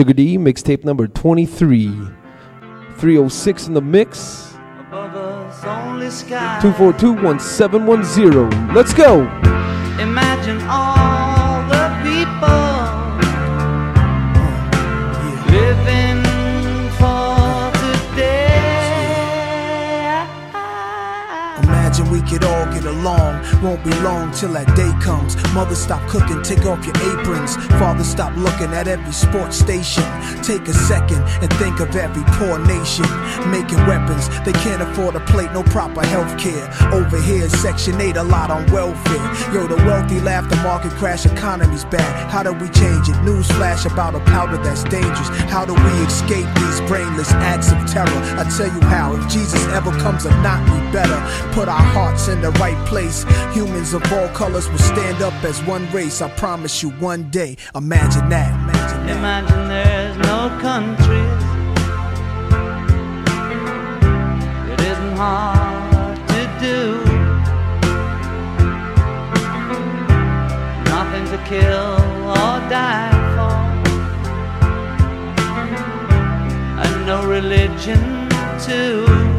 Sugar D, mixtape number 23. 306 in the mix. 242 1710. Let's go. Imagine all the people living for today. Imagine we could all get along. Won't be long till that day comes. Mother, stop cooking, take off your aprons. Father, stop looking at every sports station. Take a second and think of every poor nation making weapons. They can't afford a plate, no proper health care. Over here, Section 8, a lot on welfare. Yo, the wealthy laugh, the market crash, economy's bad. How do we change it? News flash about a powder that's dangerous. How do we escape these brainless acts of terror? I tell you how, if Jesus ever comes or not, we better put our hearts in the right place. Humans of all colors will stand up as one race. I promise you one day. Imagine that. Imagine that. There's no countries. It isn't hard to do. Nothing to kill or die for. And no religion too.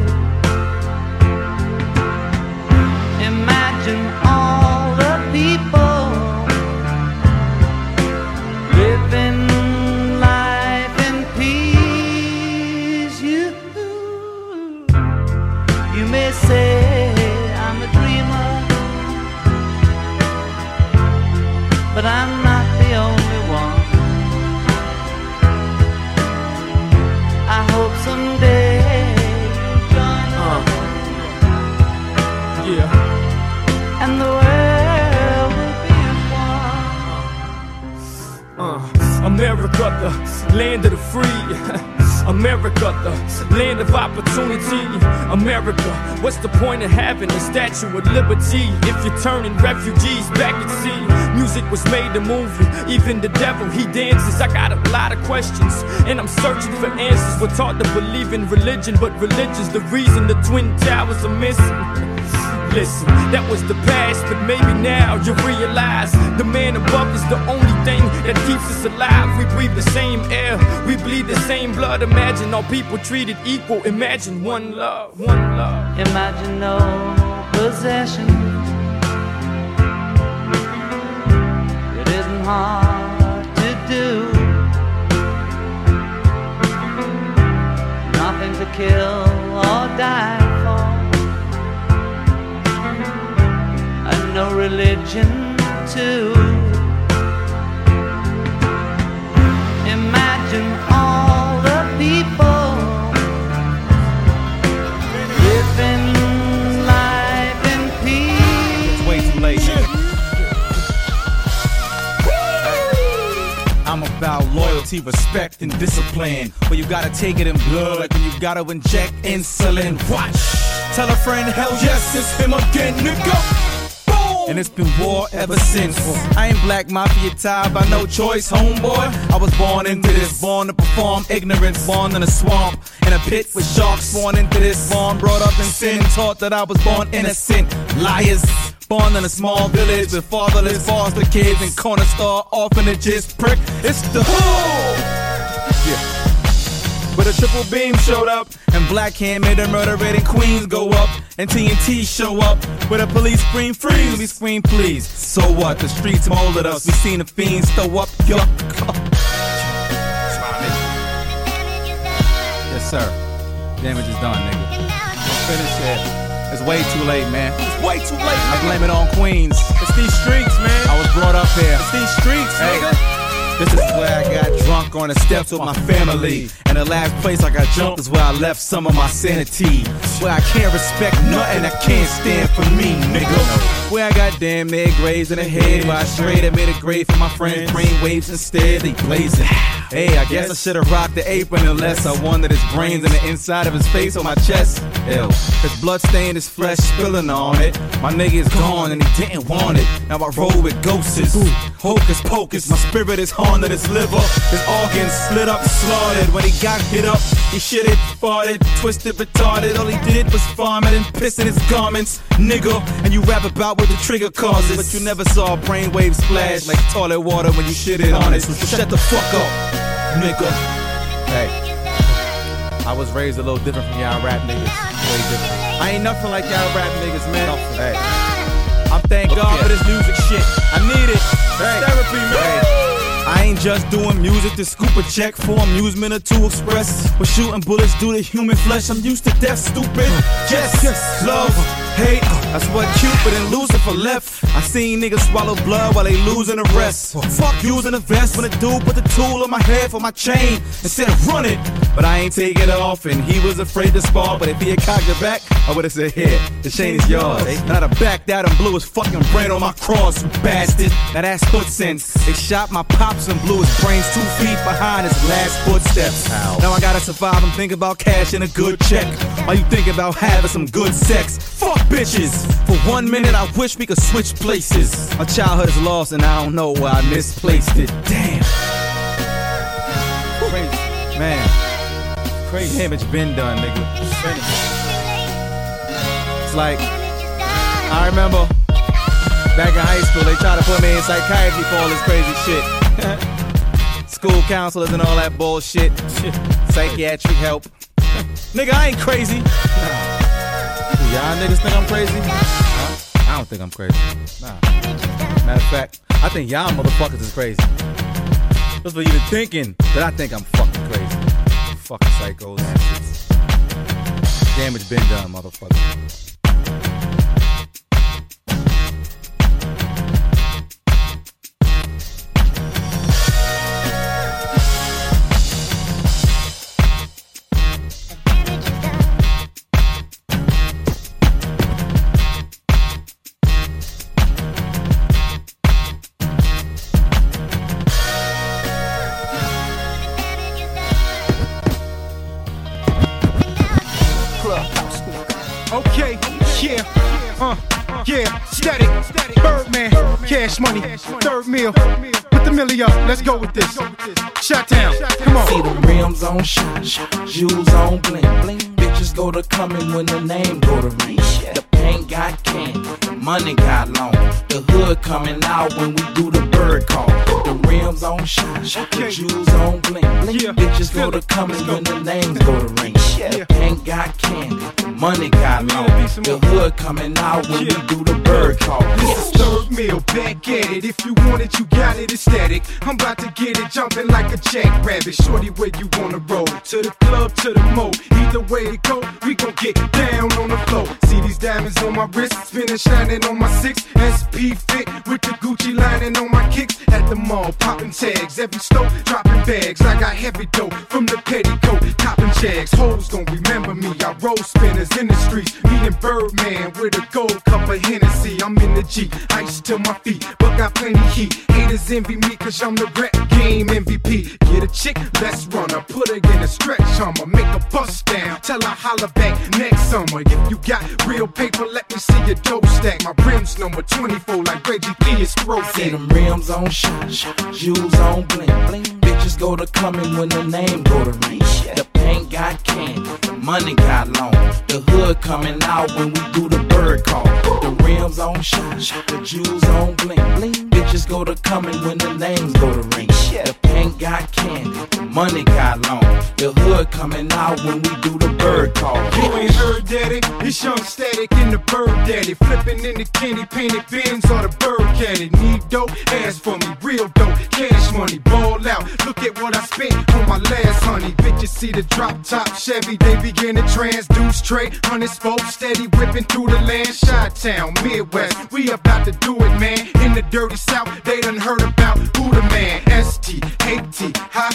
America, the land of the free. America, the land of opportunity. America, what's the point of having a statue of liberty if you're turning refugees back at sea? Music was made to move you. Even the devil, he dances. I got a lot of questions, and I'm searching for answers. We're taught to believe in religion, but religion's the reason the Twin Towers are missing. Listen, that was the past, but maybe now you realize the man above is the only thing that keeps us alive. We breathe the same air, we bleed the same blood. Imagine all people treated equal. Imagine one love, one love. Imagine no possession. It isn't hard to do. Nothing to kill or die no religion too. Imagine all the people living life in peace. It's way too late. I'm about loyalty, respect, and discipline. But you gotta take it in blood, like when you gotta inject insulin. Watch. Tell a friend, hell yes, it's him again, nigga. And it's been war ever since. I ain't black mafia tied by no choice, homeboy. I was born into this, born to perform ignorance, born in a swamp, in a pit with sharks, born into this, born brought up in sin, taught that I was born innocent. Liars. Born in a small village with fatherless foster kids and corner store orphanages. Prick, it's the hood. But a triple beam showed up, and Black Hand made a murder in Queens go up, and TNT show up. Where the police scream freeze, we scream please. So what? The streets molded us. We seen the fiends throw up your. Yes, sir. Damage is done, nigga. Finish it. It's way too late, man. It's way too late. Man. I blame it on Queens. It's these streets, man. I was brought up here. It's these streets, nigga. This is where I got drunk on the steps with my family. And the last place I got drunk is where I left some of my sanity. Where I can't respect nothing that can't stand for me, nigga. Where I got damn near graves in the head. Where I straight up made a grave for my friends. Brain waves instead, they blazing. Hey, I guess I should've rocked the apron unless I wanted his brains in the inside of his face or my chest. Ew. His blood stained his flesh spilling on it. My nigga is gone and he didn't want it. Now I roll with ghosts. Hocus pocus, my spirit is haunted his liver. His organs split up slaughtered. When he got hit up, he shitted, farted, twisted, retarded. All he did was farm it and piss in his garments. Nigga, and you rap about what the trigger causes. But you never saw a brainwave splash like toilet water when you shitted on it. So shut the fuck up. nigga. Hey, I was raised a little different from y'all rap niggas. Way different. I ain't nothing like y'all rap niggas, man. Hey, I'm thank God for this music shit. I need it. Hey. Therapy, man. Hey. I ain't just doing music to scoop a check for amusement or to express. But shooting bullets through the human flesh, I'm used to death, stupid. Yes, yes, love, hate, uh, that's what Cupid and Lucifer left. I seen niggas swallow blood while they losing the rest. Fuck using a vest when a dude put the tool on my head for my chain and said run it. But I ain't take it off and he was afraid to spar. But if he had cocked it back, I would've said, here, the chain is yours. Not a backed out and blew his fucking brain on my cross, you bastard. Now that's hood sense. They shot my pops and blew his brains two feet behind his last footsteps. Now I gotta survive. I'm thinking about cash and a good check. Are you thinking about having some good sex? Fuck bitches. For one minute, I wish we could switch places. My childhood is lost and I don't know where I misplaced it. Damn. Crazy. Man. Crazy damage been done, nigga. It's like, I remember back in high school, they tried to put me in psychiatry for all this crazy shit. School counselors and all that bullshit. Psychiatric help. Nigga, I ain't crazy. Y'all niggas think I'm crazy? I don't think I'm crazy. Nah. Matter of fact, I think y'all motherfuckers is crazy. Just for even thinking that I think I'm fucking crazy. Fucking psychos. Damage been done, motherfucker. Cash money, third meal. Put the milli up, let's go with this. Shot town, come on. See the rims on shine, jewels on bling, bling. Bitches go to coming when the name go to ring. The paint got candy, money got long. The hood coming out when we do the bird call. The rims on shine, the jewels on bling, bling. Bitches go to coming when the names go to ring. The paint got candy, money got long. The hood coming out when we do the bird call. This is third meal, back at it. If you want it, you got it, it's static. I'm about to get it jumping like a jackrabbit. Shorty, where you wanna roll? To the club, to the mo. Either way it go, we gon' get down on the floor. See these diamonds on my wrist, spinning, shining on my six. SP fit with the Gucci lining on my kicks. At the mall, popping tags. Every store, dropping bags. I got heavy dough from the petticoat, topping jags. Hoes don't remember me. I roll spinners in the streets. Me and Birdman with a gold cup of Hennessy. I'm in the G, ice to my feet, but got plenty heat. Haters envy me cause I'm the rap game MVP. Get a chick, let's run her. Put her in a stretch I'ma Make a bust down. Tell her holla back next summer. If you got real paper, let me see your dough stack. My rims number 24 like Reggie is throat. See them rims on shine, jewels on bling, bling. Bitches go to coming when the name go to ring. The paint got candy, money got long. The hood coming out when we do the bird call. The rims on shine, the jewels on bling, bling. Bitches go to coming when the names go to ring. The paint got candy, money got long. The hood coming out when we do the bird call. You ain't heard daddy, it's young static in the bird daddy. Flipping in the candy painted bins or the bird caddy. Need dope, ask for me, real dope, cash money, ball out. Look at what I spent on my last honey. Bitches see the drop top Chevy, they begin to transduce trade. Hundred spokes steady whipping through the land. Shot town, Midwest, we about to do it, man. In the dirty south, they done heard about who the man. ST, HT, high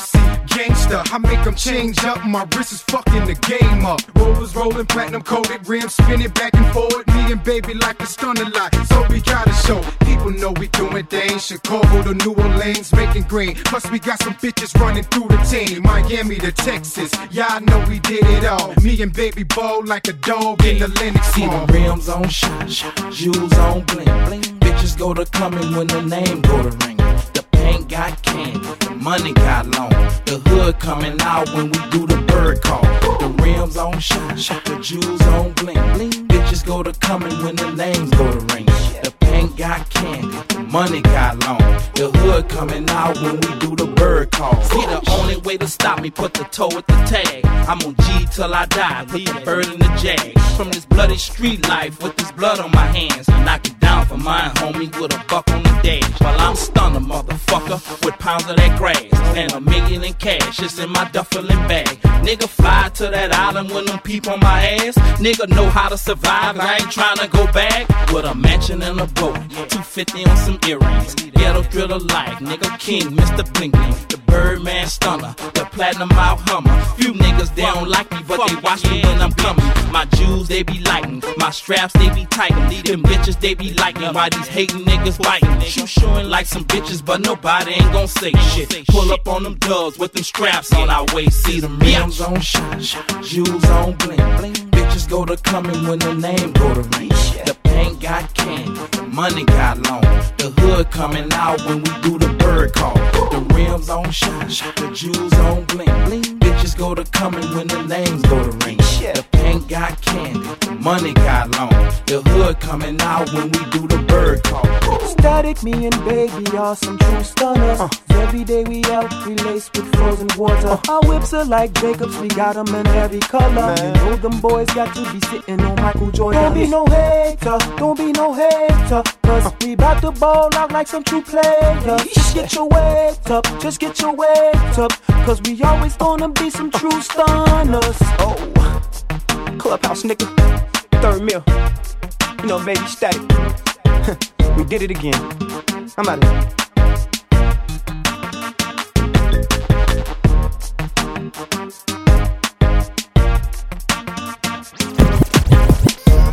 gangster. I make them change up, my wrist is fucking the game up. Rollers rolling, platinum coated rims, spinning back and forward. Me and baby like a stunner lot, so we gotta show. People know we doing things. Chicago to New Orleans, making green. Plus we got some bitches running through the team. Miami to Texas, y'all know we did it all. Me and baby bowl like a dog in the Lennox See the rims on shine, jewels on bling, bling. Bitches go to coming when the name go to ring. The paint got candy, the money got long. The hood coming out when we do the bird call. The rims on shine, the jewels on bling, bling. Bitches go to coming when the name go to ring. The paint got candy, money got long. The hood coming out when we do the bird call. See, the only way to stop me, put the toe with the tag. I'm on G till I die, put the bird in the jag. From this bloody street life with this blood on my hands. Knock it down for mine, homie, with a buck on the dash. While I'm stunned, a motherfucker, with pounds of that grass. And a million in cash, it's in my duffel and bag. Nigga fly to that island when them peep on my ass. Nigga know how to survive, I ain't trying to go back. With a mansion and a boat, 250 on some earrings. Ghetto thriller life, nigga king, Mr. Bling. The Birdman stunner, the platinum out hummer. Few niggas, they don't like me, but they watch me when I'm coming. My jewels, they be lightin', my straps, they be tightin'. Them bitches, they be liking why these hating niggas biting. Shoot showing like some bitches, but nobody ain't gon' say shit. Pull up on them dubs with them straps on our waist. See them rims on shine, jewels on bling. Bitches go to coming when the name go to ring. The paint got candy, money got long. The hood coming out when we do the bird call. The rims on shine, the jewels on bling bling. Bitches go to coming when the names go to ring. The paint got candy, the money got long. The hood coming out when we do the bird call. Static, me and baby are some true stunners. Uh. Every day we out, we laced with frozen water. Uh. Our whips are like Jacobs, we got them in every color. You know them boys got to be sitting on Michael Jordan. Don't be no hater, don't be no hater. Cause uh. we bout to ball out like some true players. Just get your weight up, just get your weight up. Cause we always gonna be some true stunners. Oh, clubhouse nigga, third mill. You know, baby, static. we did it again. I'm out of here.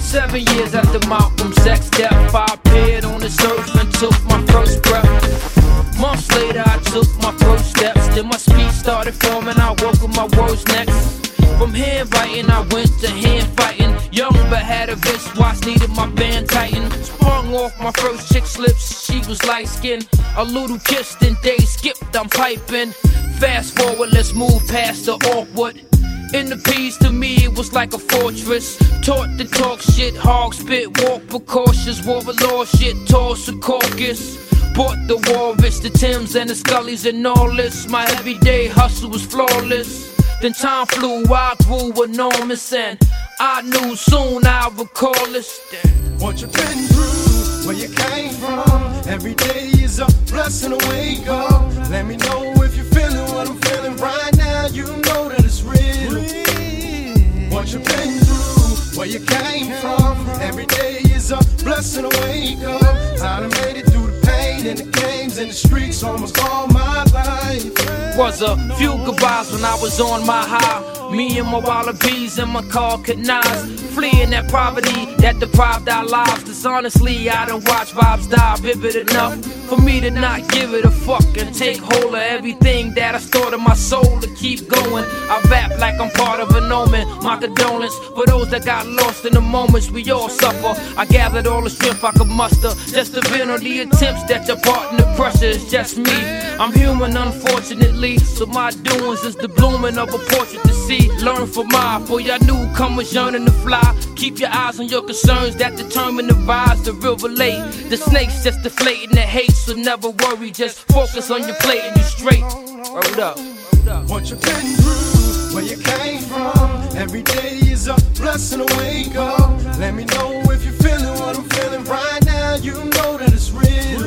Seven years after Malcolm's X death, I appeared on this earth and took my first breath. Months later, I took my first steps. Then my speech started forming. I woke with my words next. From hand writing, I went to hand fighting. Young but had a wrist watch, needed my band tighten. Sprung off my first chick's lips, she was light skinned. A little kiss, and they skipped, I'm piping. Fast forward, let's move past the awkward. In the peace to me, it was like a fortress. Taught to talk shit, hog spit, walk precautious, wore a law shit, toss a caucus. Bought the Walrus, the Tims, and the Scullys, and all this. My everyday hustle was flawless. Then time flew, I grew enormous, and I knew soon I would call this. What you've been through, where you came from. Every day is a blessing to wake up. Let me know if you're feeling what I'm feeling right now. You know that it's real. What you've been through, where you came from. Every day is a blessing to wake up. I done made it through pain the games and the streets almost all my life. Was a few goodbyes when I was on my high. Me and my wallabies and my car could not fleeing that poverty that deprived our lives. Cause honestly, I done watch vibes die vivid enough for me to not give it a fuck and take hold of everything that I stored in my soul to keep going. I rap like I'm part of an omen. My condolence for those that got lost in the moments we all suffer. I gathered all the strength I could muster just to vent on the attempts that your partner pressure is just me. I'm human, unfortunately, so my doings is the blooming of a portrait to see. Learn from my for y'all newcomers yearning to fly. Keep your eyes on your concerns that determine the rise, the real relate. The snakes just deflating the hate, so never worry, just focus on your plate and you straight. Hold up. What you been where you came from. Every day is a blessing to wake up. Let me know if you're feeling what I'm feeling right now. You know that it's real.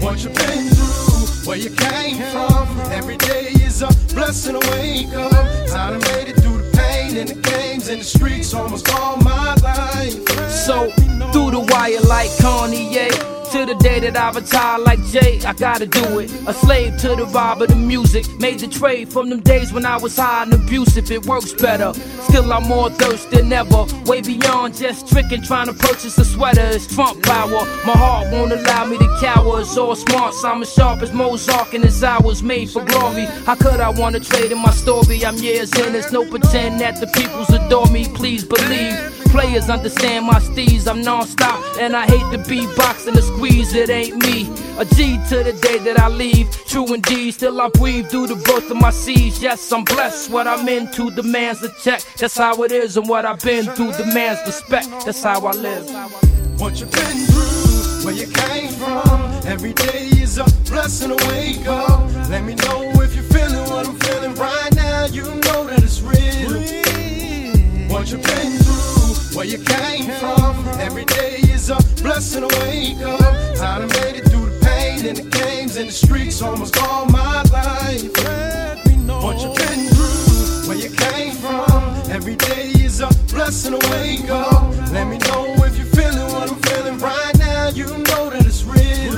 What you've been through, where you came from. Every day is a blessing to wake up. I done made it through pain and the games and the streets almost all my life. So, through the wire like Kanye. To the day that I retire like Jay, I gotta do it. A slave to the vibe of the music. Made the trade from them days when I was high and abusive. It works better. Still, I'm more thirsty than ever. Way beyond just tricking, trying to purchase a sweater. It's Trump power. My heart won't allow me to cower. It's all smart. So I'm as sharp as Mozart and his hours made for glory. How could I wanna trade in my story? I'm years in. There's no pretend that the peoples adore me, please believe. Players understand my steez, I'm non-stop And I hate the beatbox and the squeeze, it ain't me. A G to the day that I leave, true indeed Still I breathe through the birth of my seeds. Yes, I'm blessed, what I'm into demands a check. That's how it is and what I've been through demands respect That's how I live. What you been through, where you came from Every day is a blessing to wake up. It's almost all my life. What you've been through, where you came from. Every day is a blessing Wake up. Let me know if you're feeling what I'm feeling right now. You know that it's real.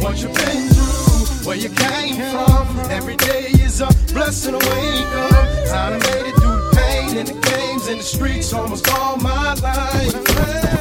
What you've been through, where you came from. Every day is a blessing Wake up. I made it through the pain and the games and the streets almost all my life.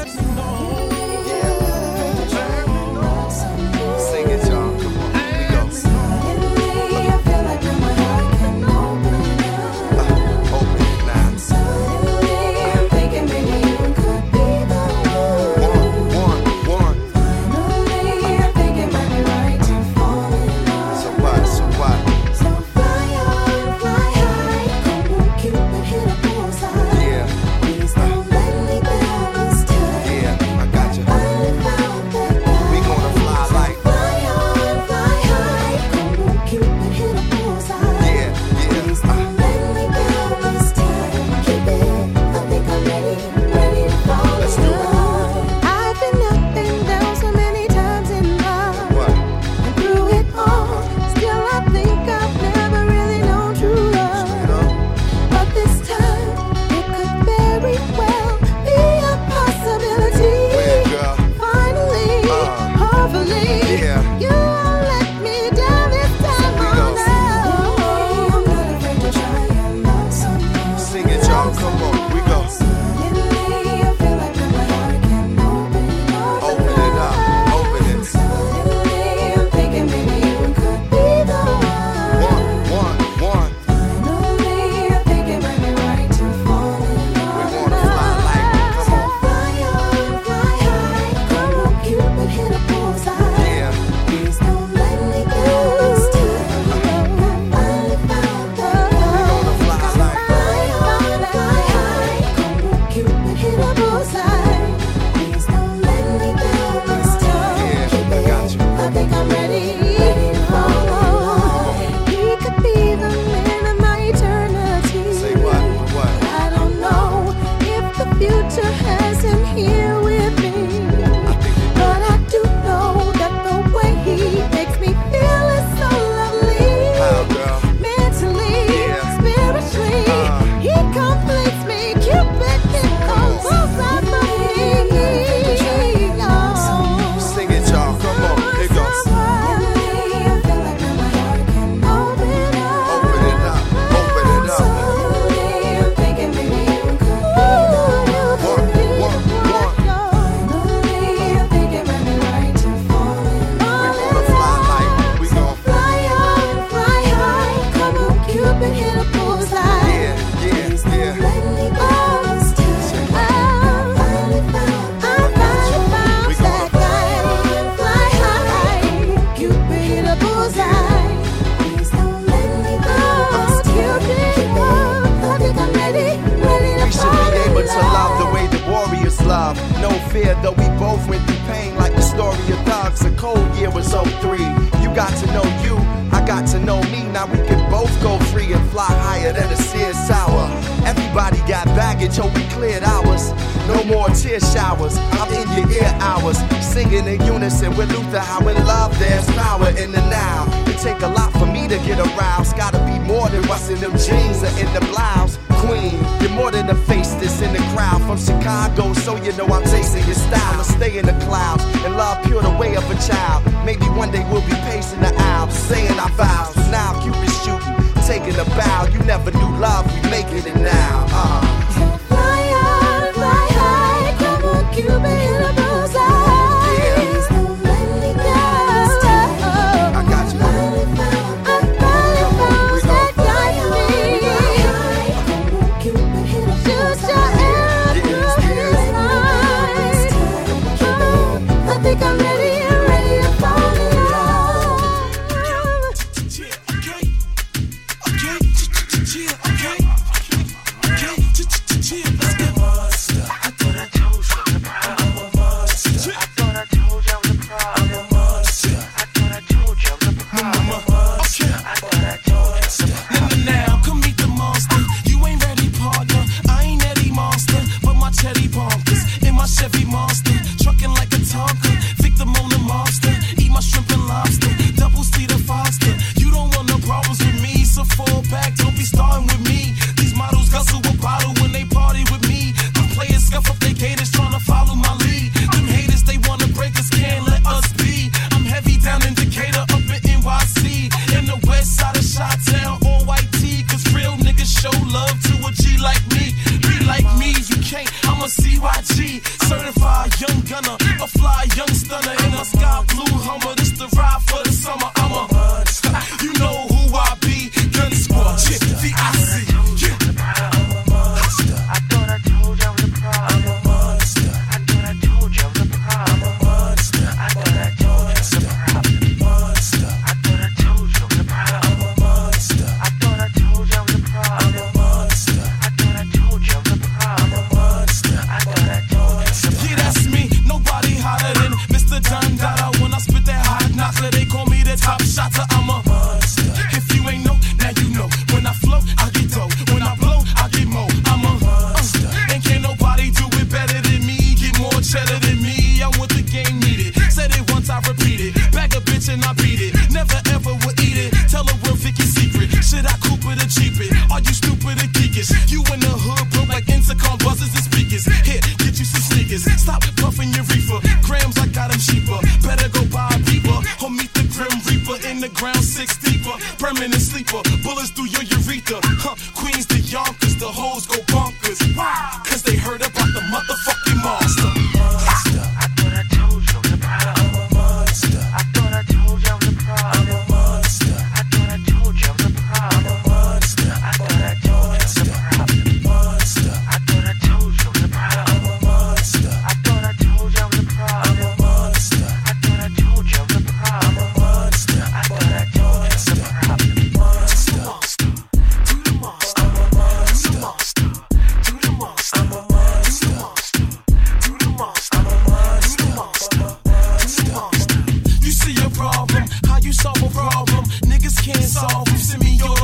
You solve a problem? Niggas can't solve them. Send me your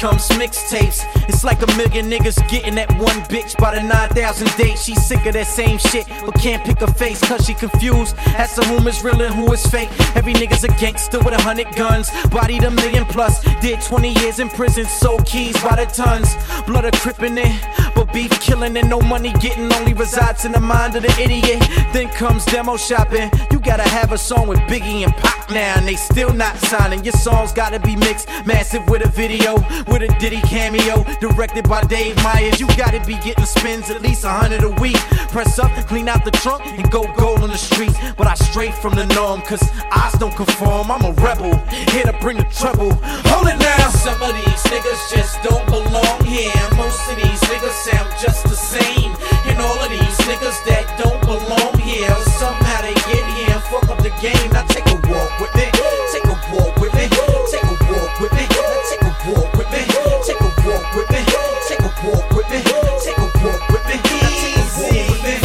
comes mixtapes. It's like a million niggas getting that one bitch by the 9,000 date. She sick of that same shit, but can't pick a face cause she confused. As to whom is real and who is fake. Every nigga's a gangster with a hundred guns. Bodied a million plus. Did 20 years in prison, sold keys by the tons. Blood a crippin' it, but beef killing and no money getting only resides in the mind of the idiot. Then comes demo shopping. You gotta have a song with Biggie and Pac now, and they still not signing. Your songs gotta be mixed, massive with a video, with a Diddy cameo, directed by Dave Meyers. You gotta be getting spins at least a hundred a week. Press up, clean out the trunk, and go gold on the streets. But I straight from the norm, cause eyes don't conform. I'm a rebel, here to bring the trouble. Hold it now. Some of these niggas just don't belong here. Most of these niggas sound just the same. And all of these niggas that don't belong here, somehow they fuck up the game. Now take a walk with me. Take a walk with me. Take a walk with me. Take a walk with me. Take a walk with me. Take a walk with me. Take a walk with me. Take a walk with me.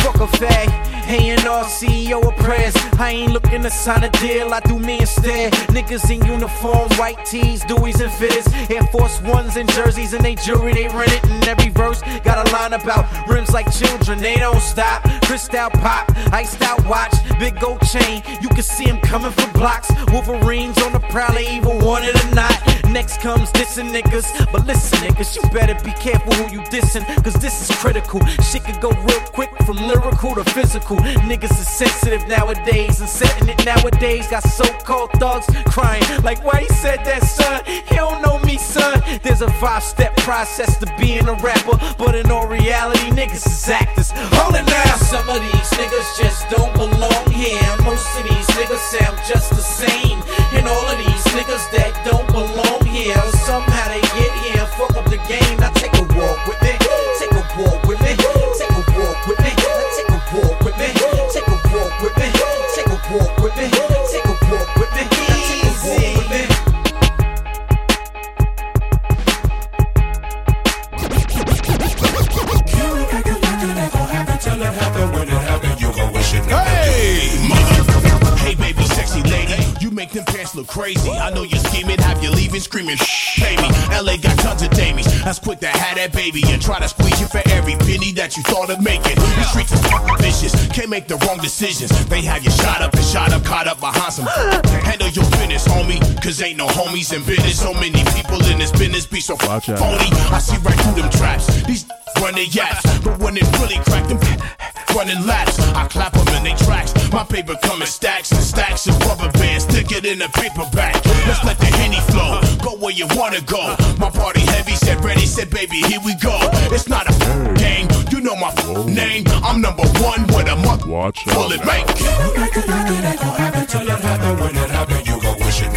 Fuck a fag. A&R CEO prayers. I ain't looking to sign a deal, I do me instead. Niggas in uniform, white tees, Deweys and fitters. Air Force Ones and jerseys, and they jewelry, they rent it. And every verse got a line about rims like children, they don't stop. Cristal pop, iced out watch, big gold chain. You can see him coming for blocks. Wolverines on the prowl, they either want it or not. Next comes dissing niggas. But listen, niggas, you better be careful who you dissing, cause this is critical. Shit could go real quick from lyrical to physical. Niggas is sensitive nowadays, and setting it nowadays. Got so called thugs crying, like, why he said that, son? He don't know me, son. There's a five step process to being a rapper, but in all reality, niggas is actors. Hold it now. Some of these niggas just don't belong here. Most of these niggas sound just the same. And all of these niggas that don't belong here, somehow they get here fuck up the game. Now take a walk with me. Take a walk with me. Take a walk with me. Now take a walk with me. Take walk with me. Take a walk with me. Take a walk with me. Take a walk with. Make them pants look crazy. I know you're scheming, have you leaving screaming, pay me. LA got tons of damies. That's quick to have that baby and try to squeeze you for every penny that you thought of making. The streets are fucking vicious. Can't make the wrong decisions. They have you shot up and shot up, caught up behind some. Handle your business, homie. Cause ain't no homies in business. So many people in this business be so Watch out. phony. I see right through them traps. These run their yaps. But when it really crack them running laps, I clap them in they tracks. My paper come in stacks and stacks of rubber bands. Stick it in a paperback. Let's let the henny flow. Go where you wanna go. My party heavy said ready, said baby, here we go. It's not a game. You know my name. I'm number one with a month. Watch Pull it, make. My soldiers come with mission.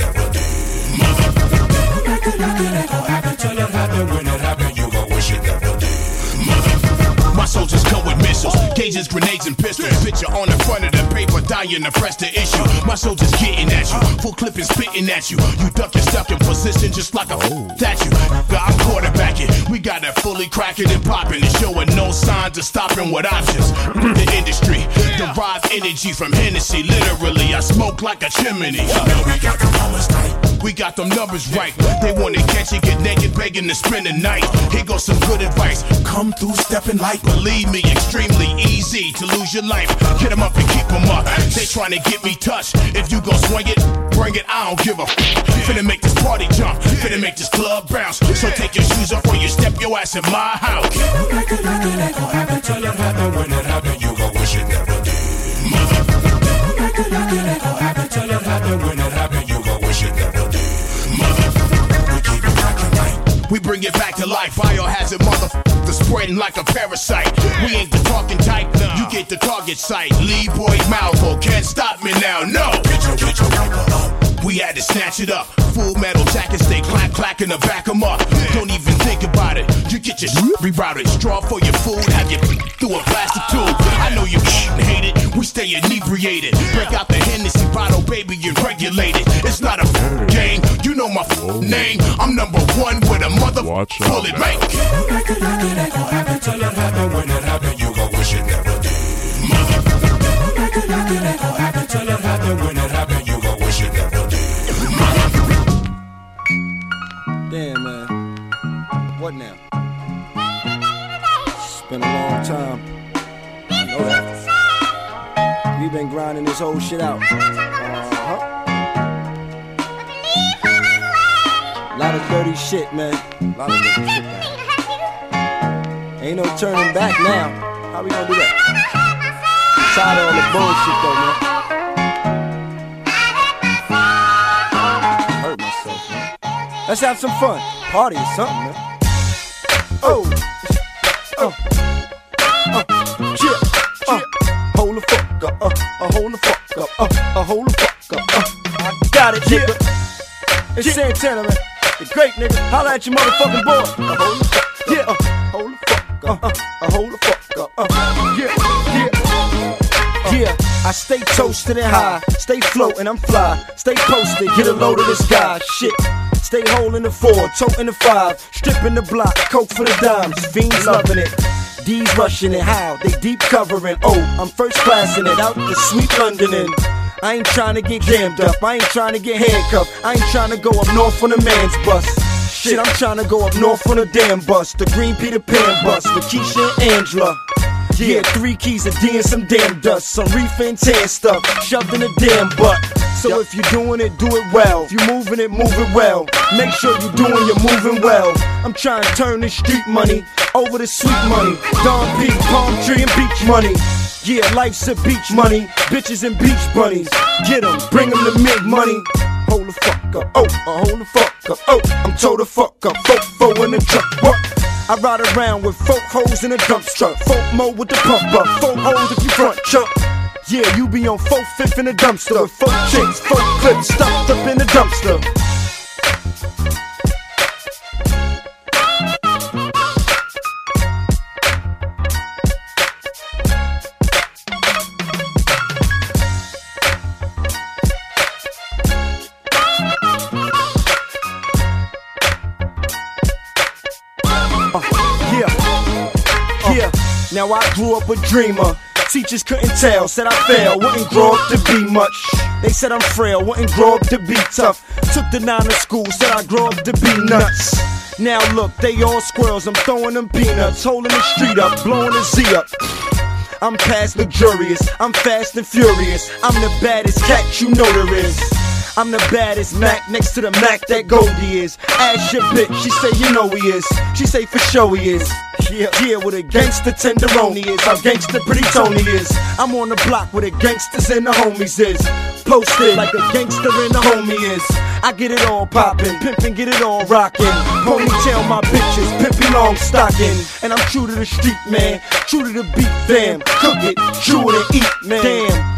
Missiles, gauges, grenades, and pistols. Picture on the front of the paper, dying to press the issue. My soldiers getting at you, full clip and spitting at you. You duck and stuck in position just like a statue. Oh. I'm quarterbacking, we got it fully cracking and popping and showing no signs of stopping with options. The industry derive energy from Hennessy, literally. I smoke like a chimney. we got the numbers right. We got them numbers right. They wanna catch you, get naked, begging to spend the night. Here goes some good advice. Come through stepping light. Believe me, extremely easy to lose your life. Get them up and keep them up. They trying to get me touched. If you gon' swing it, bring it. I don't give a f. Finna make this party jump. Finna make this club bounce. So take your shoes off or you step your ass in my house. Like it, like it ain't gon' happen till it happen. When it happen, you gon' wish it never did. Like it, like it till it We bring it back to life. Biohazard motherfucker spreading like a parasite. We ain't the talking type. You get the target sight. Lee Boyd Malvo can't stop me now. No. Get your, get your up. We had to snatch it up. Full metal jackets, they clack clack in the back 'em up. Don't even think about it. You get your shit rerouted. Straw for your food, have you through a plastic tube. I know you hate it. We stay inebriated. Break out the Hennessy bottle, baby, and regulate it. It's not a game. You know my name. I'm number one with a mother bullet make. What now? It's been a long time. You know. We've been grinding this whole shit out. Uh-huh. Lot of dirty shit, man. Lot of dirty shit, man. Ain't no turning back now. How we gonna do that? Tired of all the bullshit, though, man. Let's have some fun. Party or something, man. Oh, oh, oh, yeah, uh, hold the fuck up, uh, uh, hold the fuck up, uh, uh, hold the fuck up, uh, I got it, nigga. It's Santana, man. The great nigga. Holla at your motherfucking boy. Uh, hold the fuck up, yeah, uh, hold the fuck up, uh, uh, hold the fuck up, uh, yeah, yeah. I stay toasted and high, stay floating, I'm fly, stay posted, get a load of this guy, shit. Stay holding the four, toting the five, stripping the block, coke for the dimes, fiends loving it. D's rushing it, how? They deep covering. Oh, I'm first classing it out the sweet Londoning. I ain't trying to get jammed up, I ain't trying to get handcuffed, I ain't trying to go up north on a man's bus. Shit, I'm trying to go up north on a damn bus, the Green Peter Pan bus with Keisha and Angela. Yeah, three keys, a D and some damn dust. Some reefer and tan stuff, shoved in a damn butt. So if you're doing it, do it well. If you're moving it, move it well. Make sure you're doing, you're moving well. I'm trying to turn this street money over to sweet money. Don P, palm tree and beach money. Yeah, life's a beach money. Bitches and beach bunnies. Get 'em, bring 'em to make money. Hold the fuck up, oh, uh, hold the fuck up, oh, I'm told the fuck up, folk, fo in the truck, what? I ride around with folk hoes in a dump truck, folk mo with the pump up, folk hoes if you front chuck. Yeah, you be on folk fifth in the dumpster, with folk chicks, folk clips stuffed up in the dumpster. Now I grew up a dreamer. Teachers couldn't tell, said I failed, wouldn't grow up to be much. They said I'm frail, wouldn't grow up to be tough. Took the nine to school, said I grow up to be nuts. Now look, they all squirrels, I'm throwing them peanuts, holding the street up, blowing the Z up. I'm past luxurious, I'm fast and furious. I'm the baddest cat you know there is. I'm the baddest Mac next to the Mac that Goldie is. Ask your bitch, she say you know he is. She say for sure he is. Yeah, yeah, with a gangster tenderoni is. How gangster pretty Tony is. I'm on the block with the gangsters and the homies is. Posted like a gangster and a homie is. I get it all poppin', pimpin', get it all rockin'. Ponytail my bitches, pimpin' long stocking. And I'm true to the street, man. True to the beat, fam. Cook it, it, and eat, man. Damn.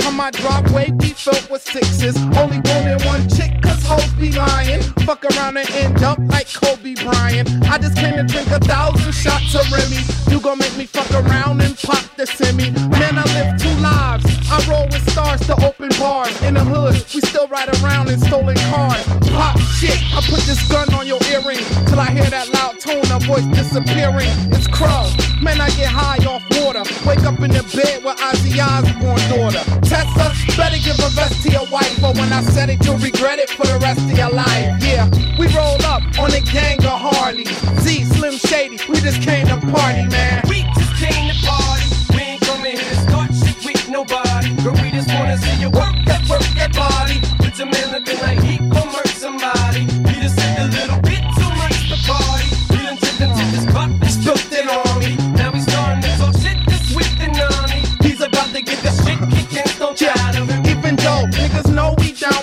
come my driveway be filled with sixes. Only wanted one chick, cause hoes be lying. Fuck around and end up like Kobe Bryant. I just came to drink a thousand shots of Remy. You gon' make me fuck around and pop the semi. Man, I live two lives. I roll with stars to open bars. In the hood, we still ride around in stolen cars. Pop shit, I put this gun on your earring. Till I hear that loud tone, a voice disappearing. It's Crow. Man, I get high off. Wake up in the bed with Ozzy Osbourne daughter. Tessa, better give a vest to your wife. But when I said it, you'll regret it for the rest of your life. Yeah, we roll up on a gang of Harley. Z, Slim Shady, we just came to party, man. We just came to party. We ain't coming here to start shit with nobody. Girl, we just wanna see you work that, work that body. Put your man looking like he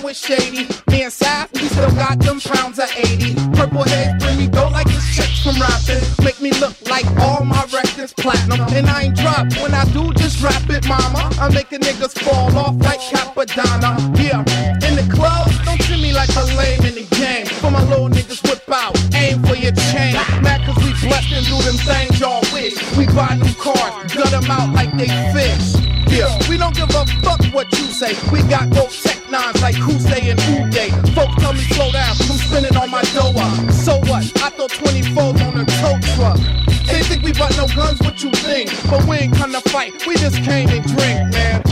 with Shady, me and Saf, we still got them pounds of 80. Purple heads bring me dough like it's checks from rapping. Make me look like all my records platinum. And I ain't dropped when I do just rap it, mama. I'm making niggas fall off like Cappadonna. Yeah, in the club, don't treat me like a lame in the game. For my little niggas whip out, aim for your chain. Mad cause we blessed and do them things y'all wish. We buy new cars, gut them out like they fish. Yeah, we don't give a fuck what you say. We got tech nines like Qusay and Uday. Folks tell me slow down, I'm spinning on my dough. So what? I throw 24s on a tow truck. They think we bought no guns, what you think? But we ain't come to fight, we just came to drink, man.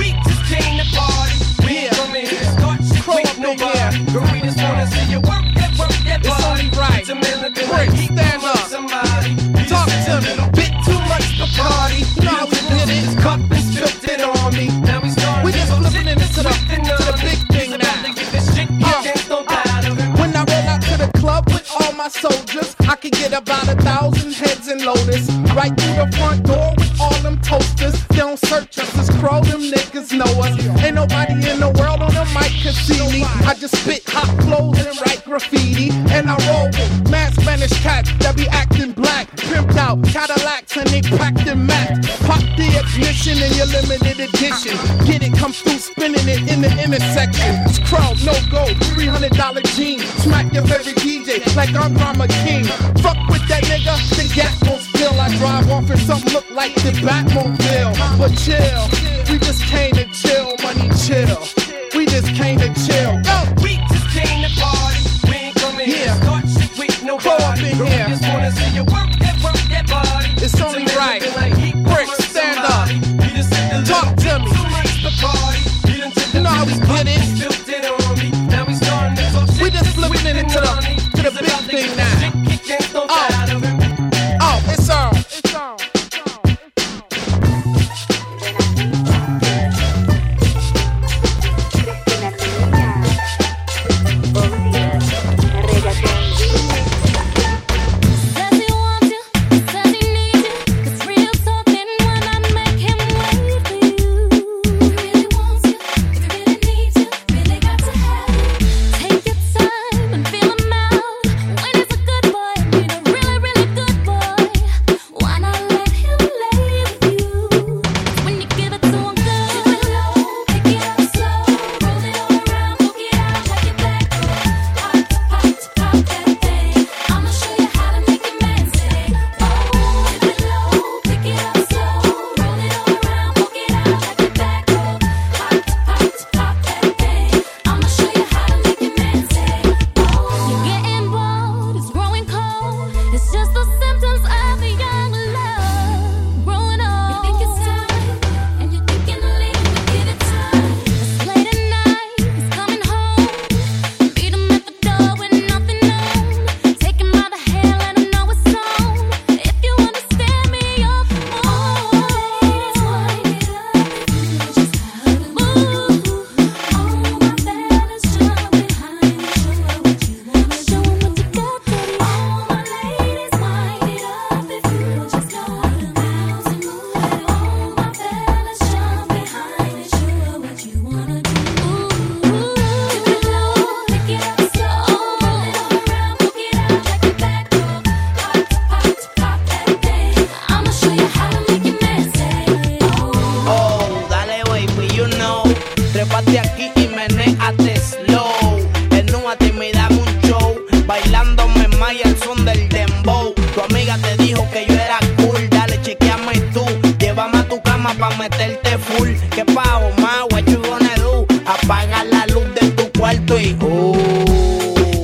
About a thousand heads in Lotus. Right through the front door with all them toasters. They don't search us, it's crow, them niggas know us. Ain't nobody in the world on the mic can see me. I just spit hot flows and write graffiti. And I roll with mad Spanish cats that be acting black. Pimped out Cadillacs and they packed in max. Pop the ignition in your limited edition. Get it, come through spinning it in the intersection. It's crow, no go, $300 jeans. Smack your favorite DJ like I'm Drama King. Fuck drive off in something look like the Batmobile. But chill, we just came to chill, money chill.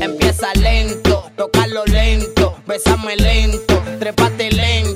Empieza lento, tócalo lento, bésame lento, trépate lento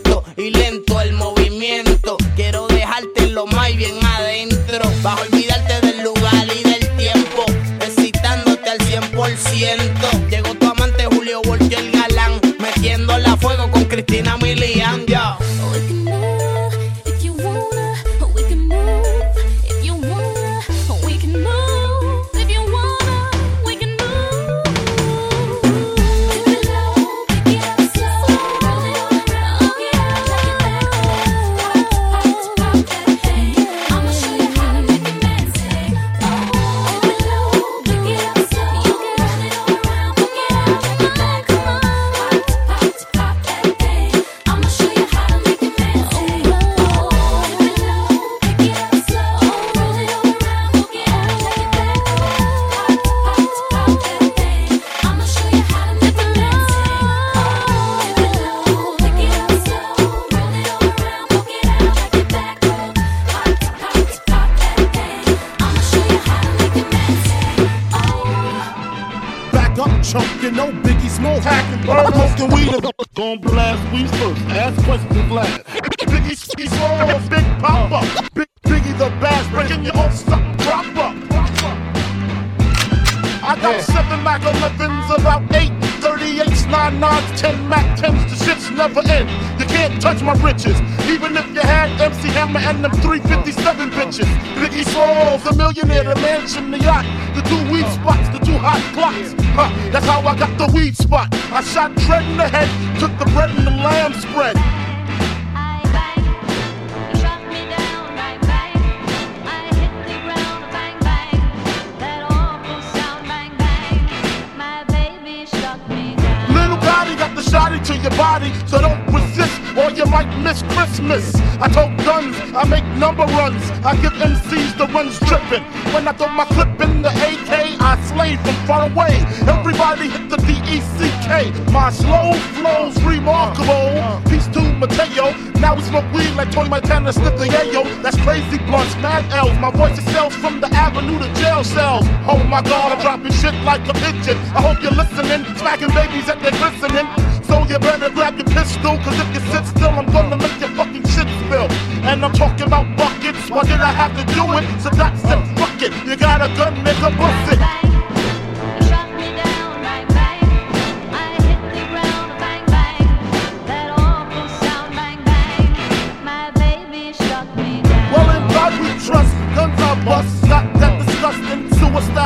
like a pigeon. I hope you're listening, smacking babies at their glistening. So you better grab your pistol, cause if you sit still, I'm gonna make your fucking shit spill. And I'm talking about buckets, why did I have to do it? So that's said, fuck it, you got a gun, nigga, bust it.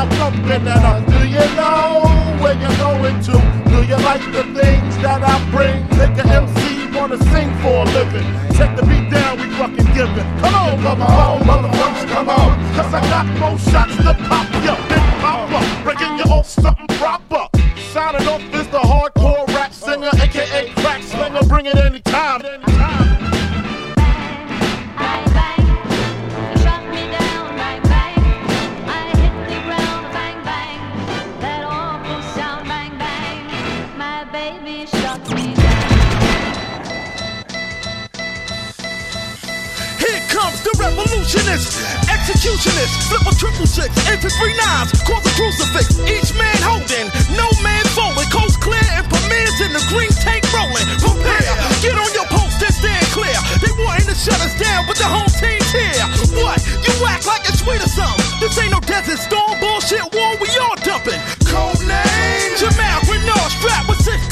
Suicide thumping. And uh, do you know where you're going to? Do you like the things that I bring? Make an MC wanna sing for a living. Take the beat down, we fucking give it. Come on, come on, motherfuckers, come on. Cause I got more shots to pop ya. Big papa, breaking you off something proper. Signing off is the hardcore rap singer, aka crack slinger. Bring it anytime. Revolutionist, executionist, flip a triple six, infantry nines, cause a crucifix. Each man holding, no man folding, coast clear and premieres in the green tank rolling. Prepare, get on your post and stand clear. They wanting to shut us down, but the home team's here. What? You act like it's sweet or something? This ain't no desert storm bullshit war, we all dumping. Code name Jamal Renard, strapped with six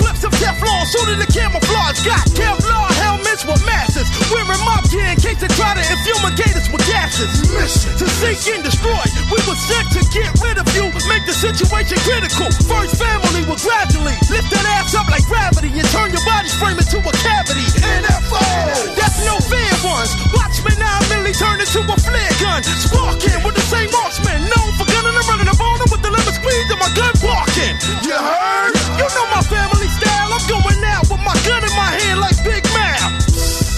Teflon, shooting the camouflage. Got Kevlar helmets with masses, wearing mob gear in case they try to infumigate us with gases. Mission to seek and destroy. We were sent to get rid of you, make the situation critical. First family will gradually lift that ass up like gravity and turn your body's frame into a cavity. NFO! That's no fair ones. Watch me now merely turn into a flare gun. Sparking with the same marksman, known for gunning and running up on them with the limit squeeze and my gun barking. You heard? You know my family. I'm going out with my gun in my hand like Big Mouth.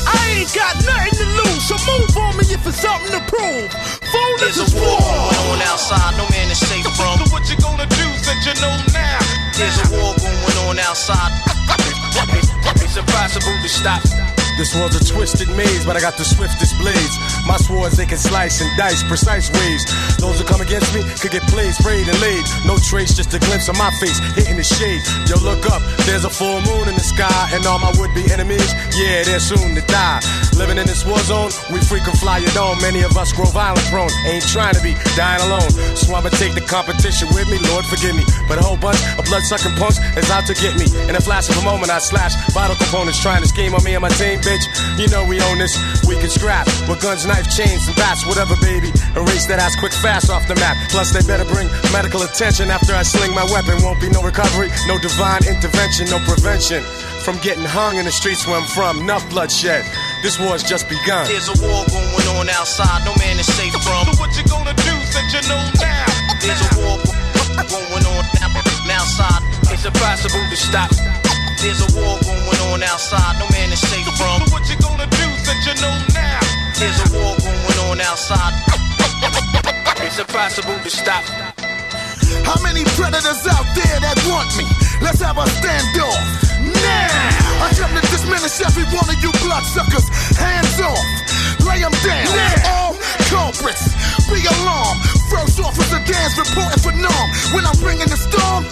I ain't got nothing to lose, so move on me if it's something to prove. Fool, this a is war going on outside, no man is safe from. So what you gonna do since you know now? There's a war going on outside. It's a impossible to stop. This world's a twisted maze, but I got the swiftest blades. My swords, they can slice and dice precise ways. Those who come against me could get played, sprayed, and laid. No trace, just a glimpse of my face hitting the shade. Yo, look up, there's a full moon in the sky, and all my would be enemies, yeah, they're soon to die. Living in this war zone, we frequent fly it on. Many of us grow violent prone, ain't trying to be dying alone. So I'ma take the competition with me, Lord forgive me. But a whole bunch of blood sucking punks is out to get me. In a flash of a moment, I slash vital components trying to scheme on me and my team, bitch. You know we own this, we can scrap with guns, knife, chains, and bats, whatever, baby. Erase that ass quick, fast off the map. Plus, they better bring medical attention after I sling my weapon. Won't be no recovery, no divine intervention, no prevention from getting hung in the streets where I'm from. Enough bloodshed. This war's just begun. There's a war going on outside, no man is safe from. So what you gonna do since you know now? There's a war going on now, outside, it's impossible to stop. There's a war going on outside, no man is safe from. So what you gonna do since you know now? There's a war going on outside. It's impossible to stop. How many predators out there that want me? Let's have a standoff. Now! I come to diminish every one of you bloodsuckers. Hands off. Lay them down. Now. All culprits. Be alarmed. First officer dance reporting for norm. When I'm bringing the storm,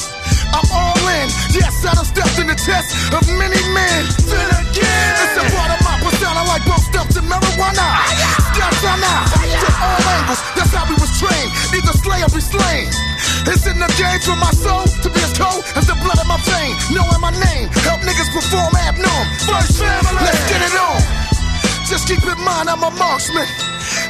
I'm all in. Yes, I done stepped in the test of many men. Then again. It's a part of my persona like both stumps and marijuana. Steps on out. From all angles. That's how we was trained. Either slay or be slain. It's in the game for my soul to be as cold as the blood in my vein. Knowing my name, help niggas perform abnorm. First family, let's get it on. Just keep in mind I'm a marksman.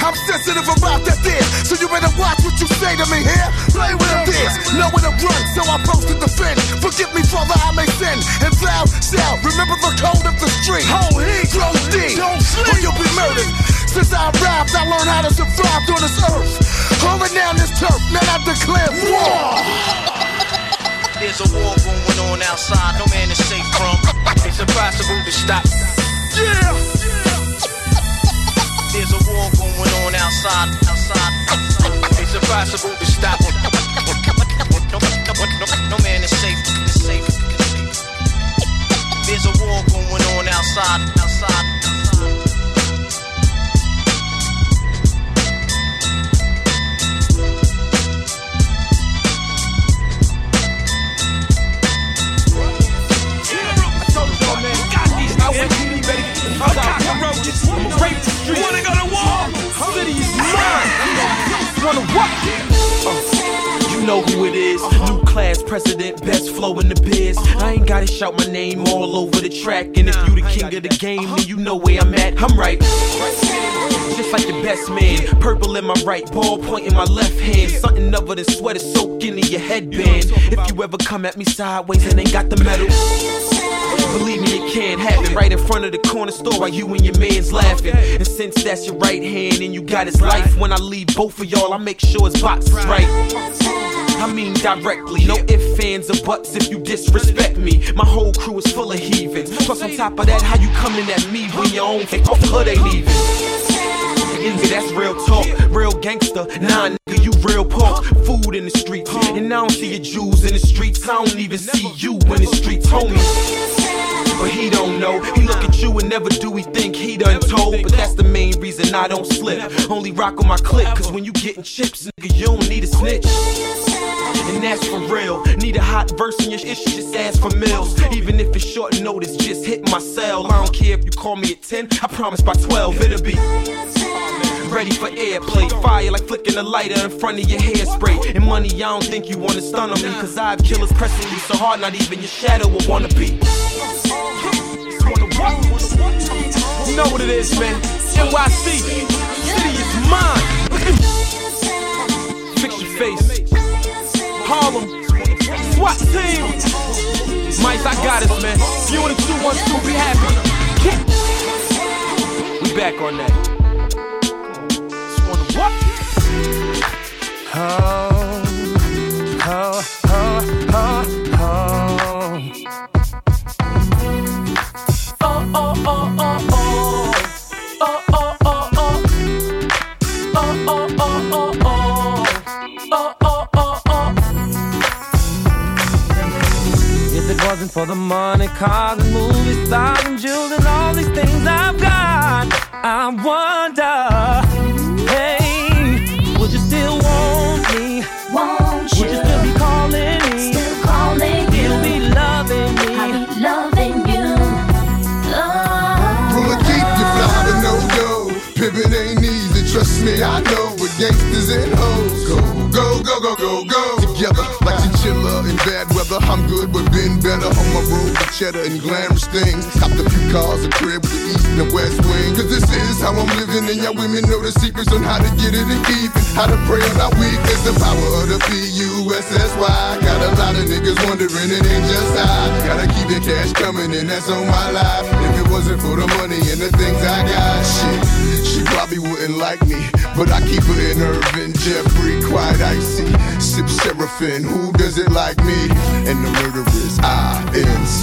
I'm sensitive about that there, so you better watch what you say to me here. Play with them this, know where to run, so I post to defend. Forgive me, Father, I may sin, and thou shalt remember the code of the street. Hold heat, grow deep, don't sleep, or you'll be murdered. Since I arrived, I learned how to survive on this earth. Holding down this turf, now I declare war. There's a war going on outside, no man is safe from. It's impossible to stop. Yeah. On outside, outside. It's impossible to stop. No, no, no, man is safe, is safe. There's a war going on outside, outside. Wanna what? Uh, you know who it is. New class president, best flow in the biz. I ain't gotta shout my name all over the track. And if you the king of the game, then you know where I'm at. I'm right. Just like the best man. Purple in my right, ball point in my left hand. Something other than sweater soaking in your headband. If you ever come at me sideways and ain't got the metal. Believe me, it can't happen right in front of the corner store while you and your man's laughing. And since that's your right hand and you got his life, when I leave both of y'all, I make sure his box is right. I mean directly, no ifs, fans, or buts if you disrespect me. My whole crew is full of heathens. Plus, on top of that, how you coming at me when your own fake off hood ain't even? That's real talk, real gangster. Nah, nigga, you real pork. Food in the streets, and I don't see your Jews in the streets. I don't even see you in the streets, homie. But he don't know. He look at you and never do he think he done told. But that's the main reason I don't slip. Only rock on my clip, cause when you getting chips, nigga, you don't need a snitch. And that's for real. Need a hot verse in your shit, just ask for mills. Even if it's short notice, just hit my cell. I don't care if you call me at 10, I promise by 12 it'll be. Ready for airplay, fire like flicking a lighter in front of your hairspray. And money, I don't think you wanna stun on me, cause I have killers pressing you so hard, not even your shadow will wanna be. You know what it is, man. NYC, city is mine. Fix your face. Harlem, SWAT team. Mice, I got us, man. You and the 212, be happy. We back on that. What? Oh, oh, oh, oh, oh. If it wasn't for the money, cars and movie stars and jewelry I wonder, Gangsters and hoes go, go, go, go, go, go. Together like chinchilla in bad weather. I'm good, but been better on my road with cheddar and glamorous things. Copped a few cars, a crib with the east and the west wing. Cause this is how I'm living, and y'all women know the secrets on how to get it and keep it. How to pray on our weakness, the power of the P-U-S-S-Y. Got a lot of niggas wondering, it ain't just I. Gotta keep the cash coming, and that's on my life. If it wasn't for the money and the things I got, shit, probably wouldn't like me. But I keep her in Irvin, Jeffrey, quite icy. Sip Seraphim, who does it like me? And the murderers, I-N-C.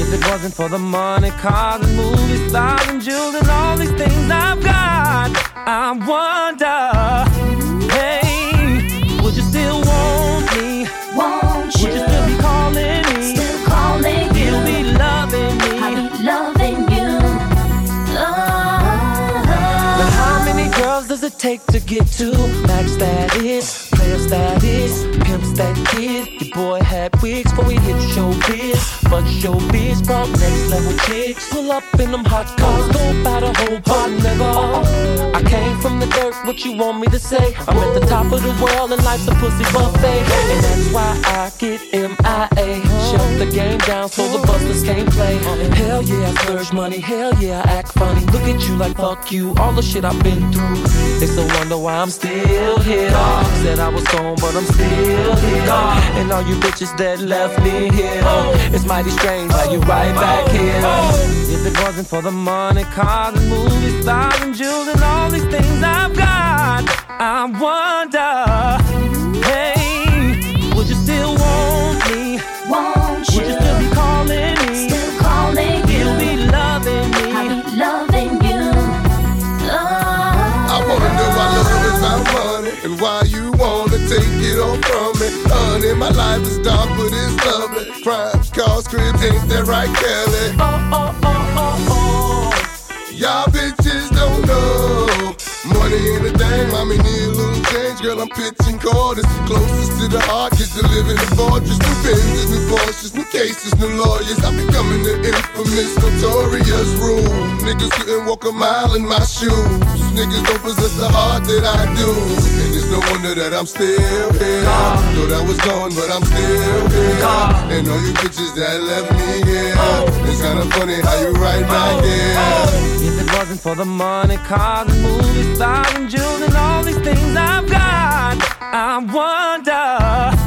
If it wasn't for the money, cars and movies, stars and jewels and all these things I've got, I wonder, hey, would you still take to get to max status, player status, pimp stat kid? Boy had wigs before we hit showbiz, but showbiz brought next level chicks. Pull up in them hot cars, go by the whole bar, nigga. I came from the dirt, what you want me to say? I'm at the top of the world and life's a pussy buffet, and that's why I get MIA. Shut the game down so the busters can't play. Hell yeah, I splurge money. Hell yeah, I act funny. Look at you like fuck you. All the shit I've been through. It's a wonder why I'm still here. Said I was gone, but I'm still here. And all you bitches that left me here. It's mighty strange how you right back here. If it wasn't for the money, cars and movies, stars and jewels and all these things I've got, I wonder, hey, would you still want me? Won't Would you still be calling me? Honey, my life is dark, but it's lovely. Crimes, cars, cribs, ain't that right, Kelly? Oh, oh, oh, oh, oh. Y'all bitches don't know. Money ain't a thing, mommy need a little change. Girl, I'm pitching quarters. Closest to the heart, get to live in the fortress. New Benzes, new new cases, new lawyers. I'm becoming the infamous, notorious rule. Niggas couldn't walk a mile in my shoes. Niggas don't possess the heart that I do. No wonder that I'm still here. Thought I was gone, but I'm still here. And all you bitches that left me here. It's kinda funny how you right back here. If it wasn't for the money, cars and movies, stars and jewels and all these things I've got, I wonder,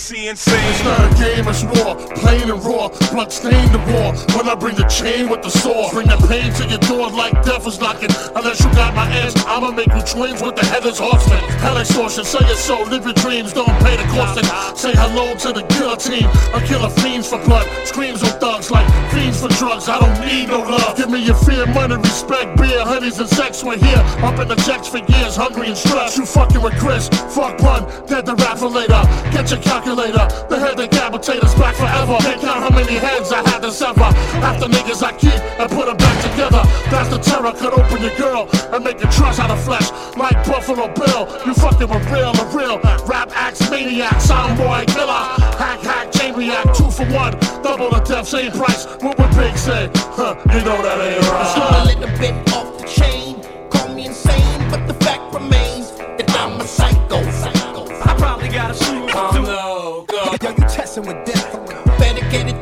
KFC insane. It's not a game, it's war. Plain and raw, blood stained the war. When I bring the chain with the sword, bring the pain to your door like death is knocking. Unless you got my ass, I'ma make you twins with the headless horseman. Hell extortion, sell your soul, live your dreams, don't pay the cost. And say hello to the guillotine. A killer fiends for blood, screams of thugs like fiends for drugs. I don't need no love. Give me your fear, money, respect, beer, honeys, and sex. We're here, up in the checks for years, hungry and stressed. You fucking with Chris, fuck pun, dead the rapper later. Get your calculator, the head decapitator's back forever. Can't count how many heads I had to sever. After niggas I keep and put them back together. That's the terror, could open your girl and make you trust out of flesh. Like Buffalo Bill, you fucking with real or real. Rap acts, maniac, sound boy, killer. Hack, hack, chain react, two for one. Double the death. same price. What would Big say? Huh, you know that ain't A right. little bit off the chain, call me insane, but the fact remains that I'm a psycho. psycho. I probably got a shoe too. No, go. Yo, you testing with death. Better get it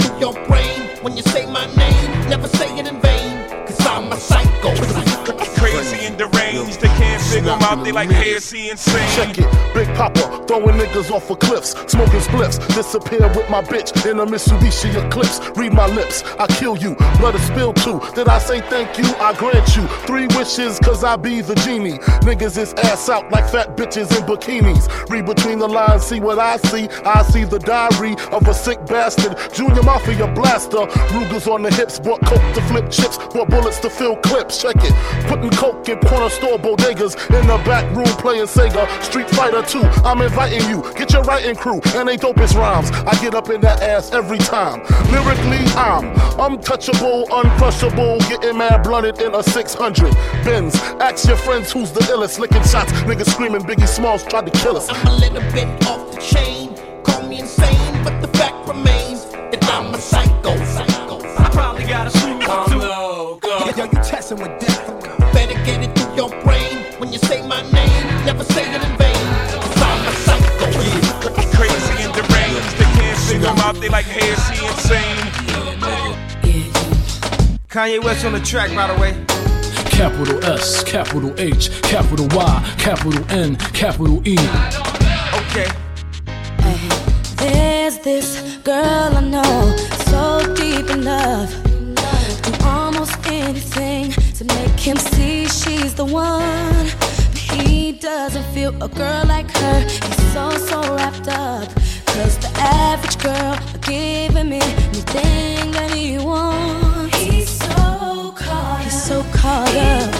they can't figure 'em out. They like ASC insane. Check it, Big Papa, throwing niggas off of cliffs, smoking spliffs, disappear with my bitch in a Mitsubishi Eclipse. Read my lips, I kill you, blood is spilled too. Did I say thank you? I grant you three wishes, cause I be the genie. Niggas is ass out like fat bitches in bikinis. Read between the lines, see what I see. I see the diary of a sick bastard. Junior Mafia blaster, Rugers on the hips, bought coke to flip chips, bought bullets to fill clips. Check it, putting coke in corner store bodegas in the back room playing Sega. Street Fighter 2, I'm inviting you. Get your writing crew and they dopest rhymes. I get up in that ass every time. Lyrically, I'm untouchable, uncrushable, getting mad blunted in a 600 Benz. Ask your friends who's the illest, licking shots. Niggas screaming Biggie Smalls tried to kill us. I'm a little bit off the chain, call me insane, but the fact remains that I'm a psycho. psycho. I probably got a shoe too. No, go. Yo, you testing with death. Never say it in vain, cause I'm a psycho. Crazy and deranged, they can't figure 'em out. They like ASC insane. Kanye West on the track, by the way. Capital S, capital H, capital Y, capital N, capital E. Okay. There's this girl I know, so deep in love. Do almost anything to make him see she's the one. He doesn't feel a girl like her. He's so, so wrapped up. Cause the average girl giving me anything that he wants. He's so caught up. He's so caught up.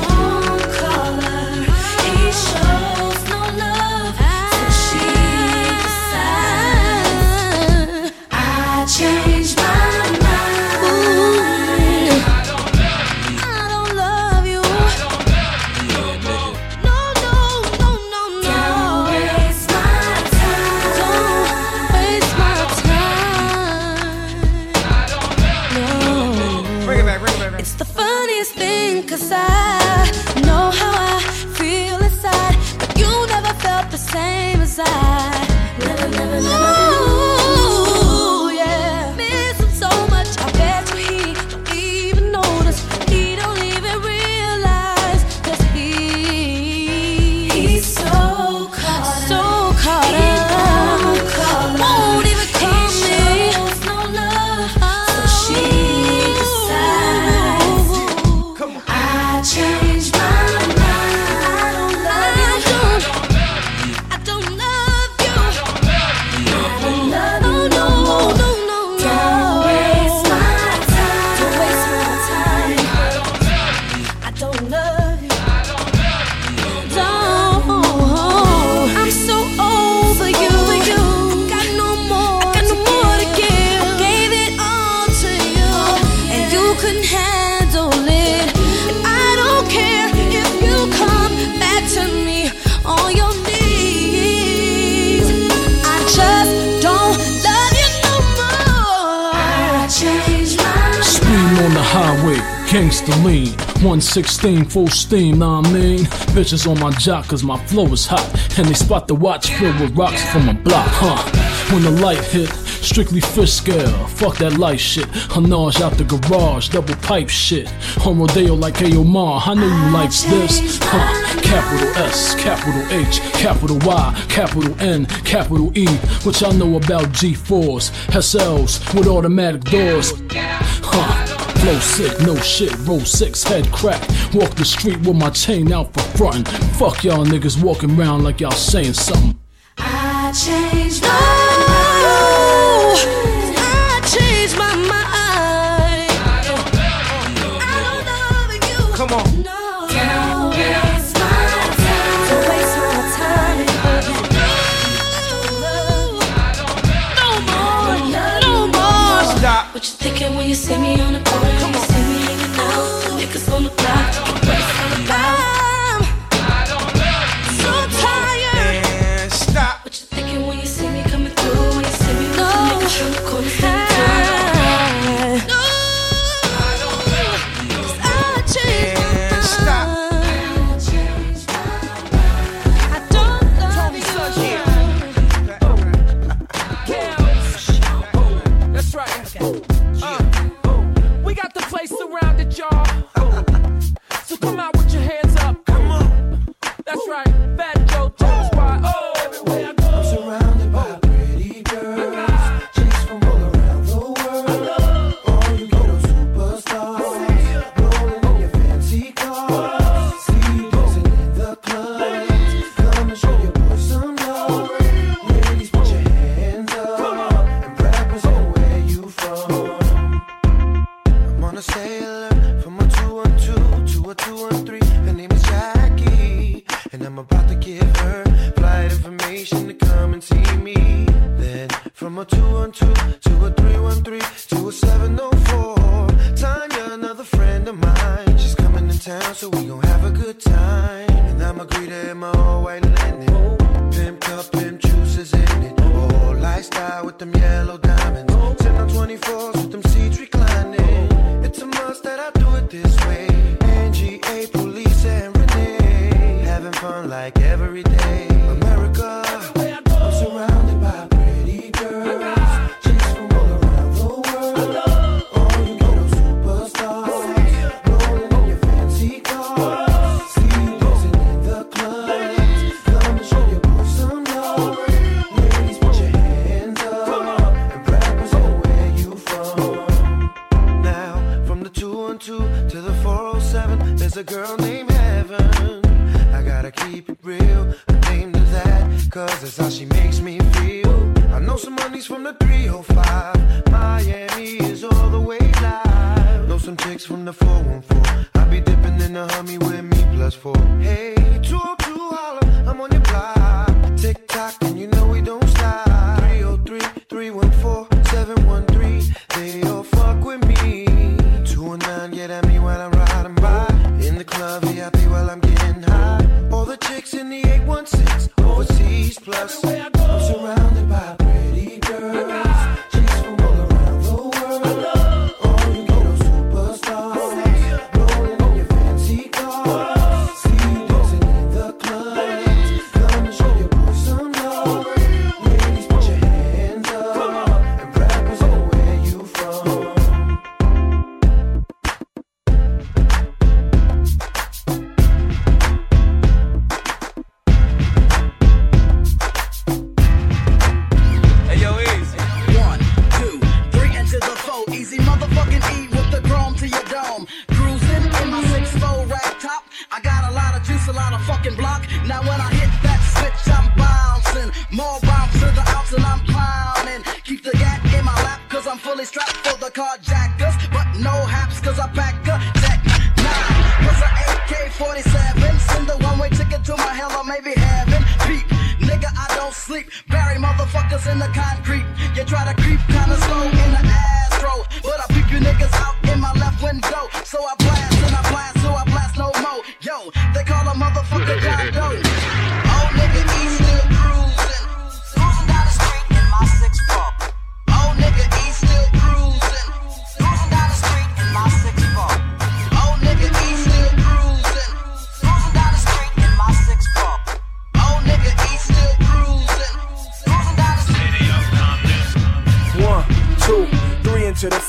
116 full steam, nah I mean. Bitches on my jock cause my flow is hot. And they spot the watch filled with rocks from a block, huh? When the light hit, strictly fish scale. Fuck that light shit. Hanage out the garage, double pipe shit. On rodeo like Ayomar, I know you likes this, huh? Capital S, capital H, capital Y, capital N, capital E. What y'all know about G4s, SLs with automatic doors, huh? Flow sick, no shit, roll six, head crack. Walk the street with my chain out for frontin'. Fuck y'all niggas walking around like y'all saying something. I changed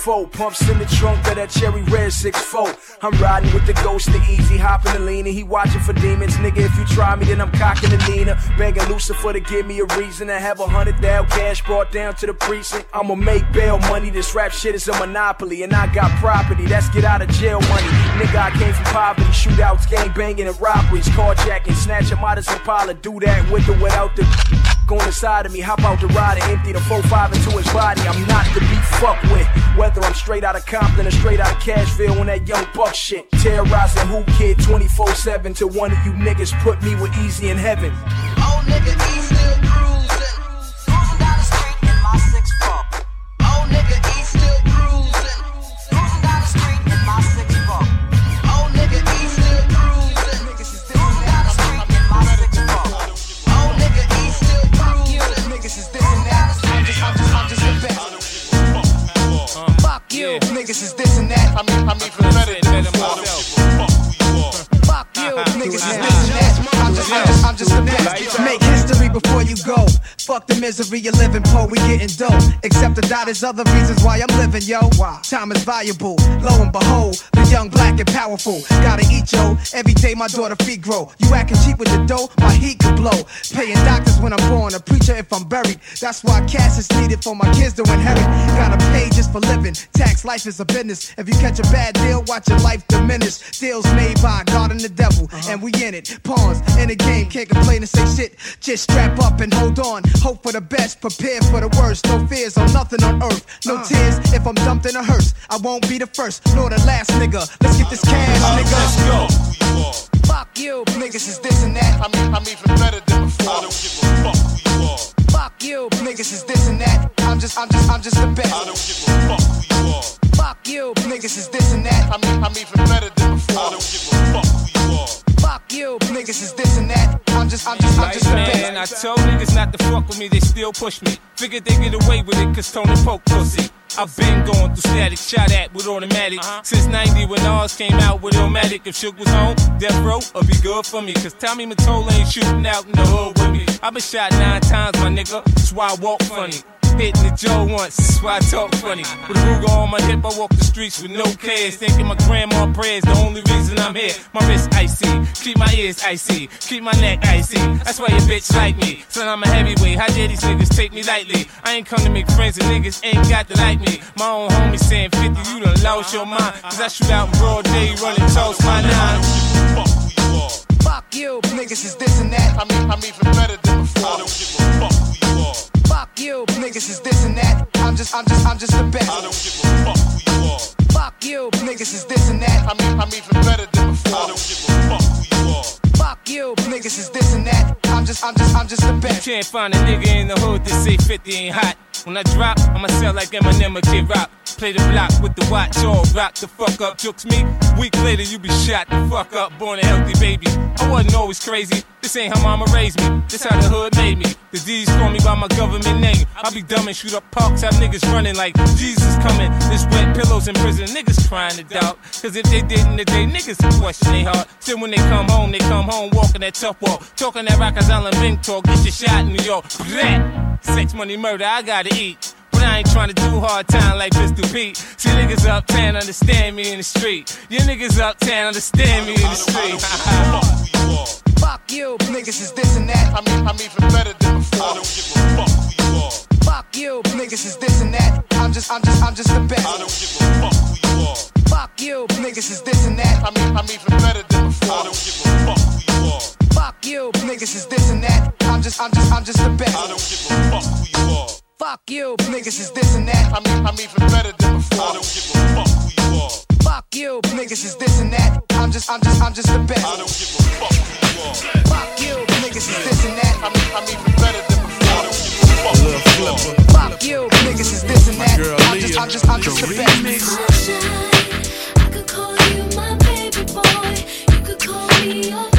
four. Pumps in the trunk of that cherry red six four. I'm riding with the ghost, the Eazy hopping the leaner. He watching for demons, nigga. If you try me, then I'm cocking the Nina. Banging Lucifer to give me a reason to have a hundred thou cash brought down to the precinct. I'ma make bail money. This rap shit is a monopoly, and I got property. That's get out of jail money. Nigga, I came from poverty. Shootouts, gang banging, and robberies, carjacking, snatching models and Impala. Do that with or without the Going inside of me. Hop out the ride and empty the 4-5 into his body. I'm not to be fucked with. Whether I'm straight out of Compton or straight out of Cashville on that Young Buck shit. Terrorizing who kid 24 7 till one of you niggas put me with Eazy in heaven. Make history before you go. Fuck the misery you're living, po, we getting dope. Except the doubt is other reasons why I'm living, yo. Why? Time is valuable. Lo and behold, the young, black, and powerful. Gotta eat, yo. Every day my daughter feet grow. You acting cheap with the dough, my heat could blow. Paying doctors when I'm born, a preacher if I'm buried. That's why cash is needed for my kids to inherit. Gotta pay just for living. Tax life is a business. If you catch a bad deal, watch your life diminish. Deals made by God and the devil, uh-huh. and we in it. Pawns in the game, can't complain and say shit. Just strap up and hold on. Hope for the best, prepare for the worst. No fears on nothing on earth. No uh. tears if I'm dumped in a hearse. I won't be the first, nor the last nigga. Let's get this cash, uh, nigga. Let's go. Fuck you, niggas is this and that. I'm, I'm even better than before. I don't give a fuck who you are. Fuck you, niggas is this and that. I'm just, I'm just, I'm just the best. I don't give a fuck who you are. Fuck you, niggas is this and that. I'm, I'm even better than before. I don't give a fuck who you are. Fuck you, niggas is this and that. I'm just, I'm just, I'm just the man, I best. told niggas not to fuck with me, they still push me. Figured they get away with it, cause Tony poke pussy. I've been going through static, shot at with automatic. Uh-huh. Since 90 when ours came out with automatic. If Suge was home, death row would be good for me. Cause Tommy Mottola ain't shooting out in the hood with me. I've been shot nine times, my nigga. That's why I walk funny. Hitting the Joe once, that's why I talk funny. With a Ruger on my hip, I walk the streets with no cares. Thinking my grandma prayers, the only reason I'm here. My wrist icy, keep my ears icy, keep my neck icy. That's why your bitch like me. Son, I'm a heavyweight. How dare these niggas take me lightly? I ain't come to make friends and niggas ain't got to like me. My own homie saying 50, you done lost your mind. Cause I shoot out in broad day, running toss my nine. Fuck you, niggas is this and that. I'm, I'm even better than before. I don't give a fuck who you are. Fuck you, niggas is this and that. I'm just, I'm just, I'm just the best. I don't give a fuck who you are. Fuck you, niggas is this and that. I'm, I'm even better than before. I don't give a fuck who you are. Fuck you, niggas is this and that. I'm just, I'm just, I'm just the best. You can't find a nigga in the hood that say 50 ain't hot. When I drop, I'ma sell like Eminem or Kid Rock. Play the block with the watch, all rock the fuck up. Jokes me, week later you be shot the fuck up. Born a healthy baby. I wasn't always crazy. This ain't how mama raised me. This how the hood made me. The D's call me by my government name. I be dumb and shoot up parks, have niggas running like Jesus coming. This wet pillows in prison, niggas crying to doubt. Cause if they didn't today, niggas would question they heart. Still when they come home, they come home walking that tough walk. Talking that Rikers Island Bing talk, get your shot in New York. Blah. Sex, money, murder, I gotta eat. But I ain't trying to do hard time like Pistol Pete. See niggas uptown understand me in the street. You niggas uptown understand me in the street. Fuck you, niggas is this and that. I'm, I'm even better than before. I don't give a fuck who you are. Fuck you, niggas is this and that. I'm just, I'm just, I'm just the best. I don't give a fuck who you are. Fuck you, niggas is this and that. I'm, I'm even better than before. I don't give a fuck who you are. Fuck you, niggas is this and that. I'm just, I'm just, I'm just the best. I don't give a fuck who you are. Fuck you, niggas is this and that. I'm, I'm even better than before. I don't give a fuck who you are. Fuck you, niggas is this and that. I'm just, I'm just, I'm just the best. I don't give a fuck who you are. Fuck you, niggas is this and that. I'm, I'm even better than before. I don't give a fuck who you are. Fuck you, niggas is this and that. I'm just, I'm just, I'm just the best. Look, I know you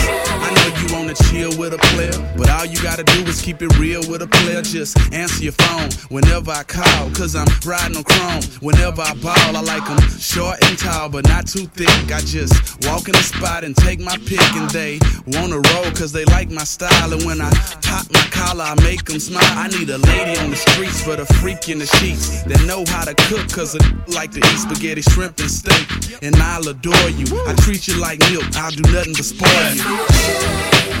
wanna chill with a player, but all you gotta do is keep it real with a player. Just answer your phone whenever I call, cause I'm riding on chrome. Whenever I ball, I like 'em short and tall, but not too thick. I just walk in the spot and take my pick, and they wanna roll cause they like my style. And when I pop my collar, I make 'em smile. I need a lady on the streets for the freak in the sheets that know how to cook, cause I like to eat spaghetti, shrimp, and steak. And I'll adore you. I treat you like milk, I'll do nothing but spoil you.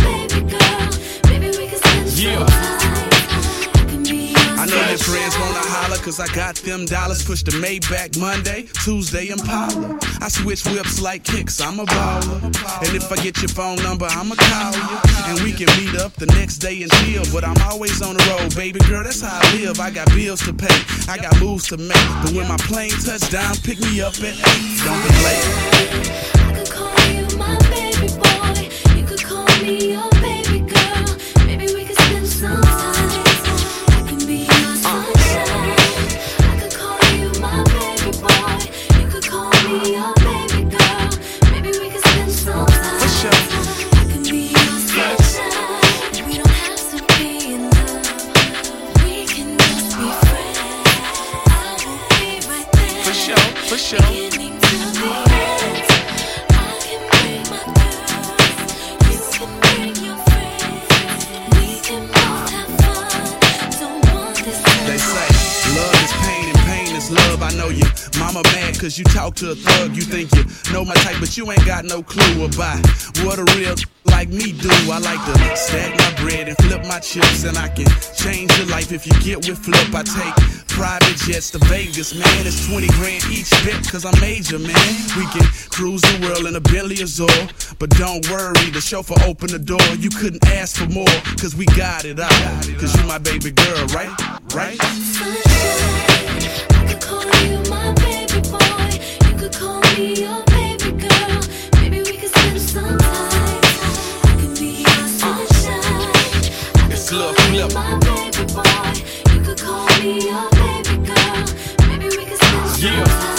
cause I got them dollars. Push the Maybach Monday, Tuesday Impala. I switch whips like kicks, I'm a baller. And if I get your phone number, I'ma call you. And we can meet up the next day and chill. But I'm always on the road, baby girl, that's how I live. I got bills to pay, I got moves to make. But when my plane touch down, pick me up at 8. Don't be late. Cause no clue about what a real like me do. I like to stack my bread and flip my chips, and I can change your life if you get with flip. I take private jets to Vegas, man. It's 20 grand each bet, cause I'm major, man. We can cruise the world in a Bentley Azure, but don't worry, the chauffeur opened the door. You couldn't ask for more, cause we got it out. Cause you my baby girl, right? Right? I could call you my love flip. Yeah.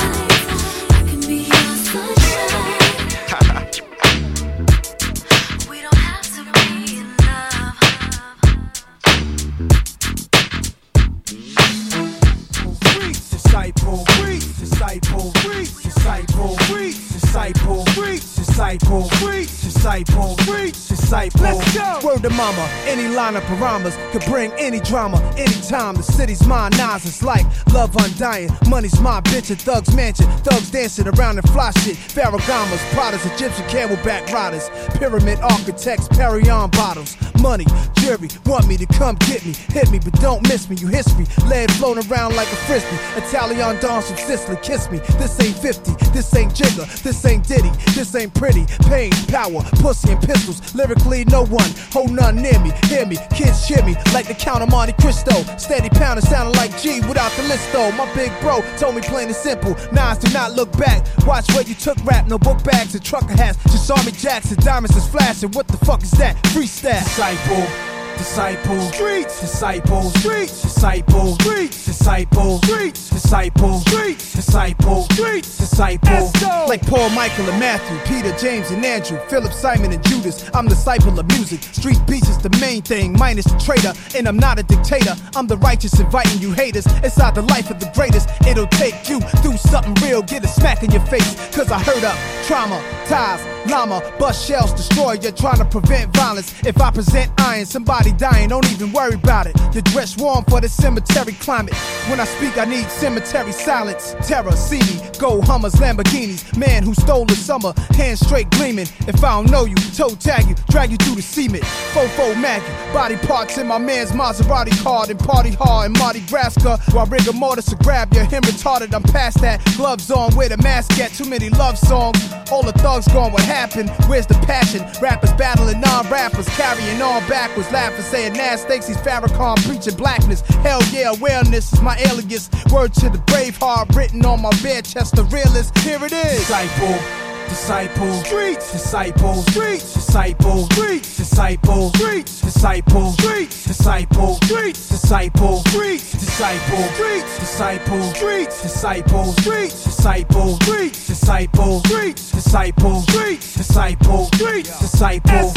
disciple, free disciple, free disciple, free disciple, free disciple, free disciple, free disciple. Let's go. Word to mama, any line of parameters could bring any drama, anytime. The city's mine, Nas is like love undying. Money's my bitch at Thug's Mansion. Thugs dancing around in fly shit. Ferragamos, Pradas, Egyptian camelback riders, pyramid architects, Perignon bottles. Money, jury, want me to come get me. Hit me, but don't miss me. You history, lead floating around like a frisbee. Italian dance from Sicily, kiss me. This ain't 50, this ain't Jigga, this ain't Diddy, this ain't pretty. Pain, power, pussy and pistols. Lyrically, no one, hold none near me. Hear me, kids cheer me like the Count of Monte Cristo. Steady pounding, sounding like G without the list though. My big bro told me plain and simple. Nas, do not look back. Watch where you took rap, no book bags and trucker hats. Just Army and diamonds is flashing. What the fuck is that? Freestyle. Disciple. Disciple, streets, disciple, streets, disciple, streets, disciple, streets, disciple, streets, disciple, streets, disciple. Like Paul, Michael, and Matthew, Peter, James, and Andrew, Philip, Simon, and Judas. I'm disciple of music. Street beats is the main thing, minus the traitor. And I'm not a dictator. I'm the righteous, inviting you haters inside the life of the greatest. It'll take you through something real, get a smack in your face. Cause I heard up trauma, ties, llama, bust shells, destroy. You're trying to prevent violence. If I present iron, somebody dying, don't even worry about it. You're dressed warm for the cemetery climate. When I speak, I need cemetery silence. Terror, me, gold Hummers, Lamborghinis. Man who stole the summer, hands straight gleaming. If I don't know you, toe tag you, drag you through the cement. Fofo mag you, body parts in my man's Maserati car, and party hard in Mardi Gras. While rigor mortis to grab your him retarded, I'm past that. Gloves on, where the mask at? Too many love songs. All the thugs gone, what happened? Where's the passion? Rappers battling non-rappers, carrying on backwards, laughing, saying Nas thinks he's Farrakhan, preaching blackness. Hell yeah, awareness is my alias. Word to the brave heart, written on my bare chest, the realest. Here it is. Disciple. Disciple, streets, disciple, streets, disciple, streets, disciple, streets, disciple, streets, disciple, streets, disciple, streets, disciple, streets, disciple, streets, disciple, streets, disciple, streets, disciple, streets, disciple, streets, disciple, streets, disciple.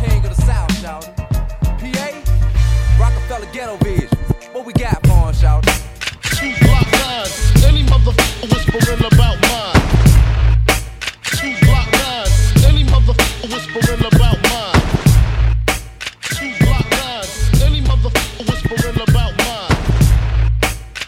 King of the South, shout PA, Rockefeller Ghetto Vision. What we got for on, shout Two block nines, any motherfucker whispering about mine. Two block nines, any motherfucker whispering about mine. Two block nines, any motherfucker whispering about mine.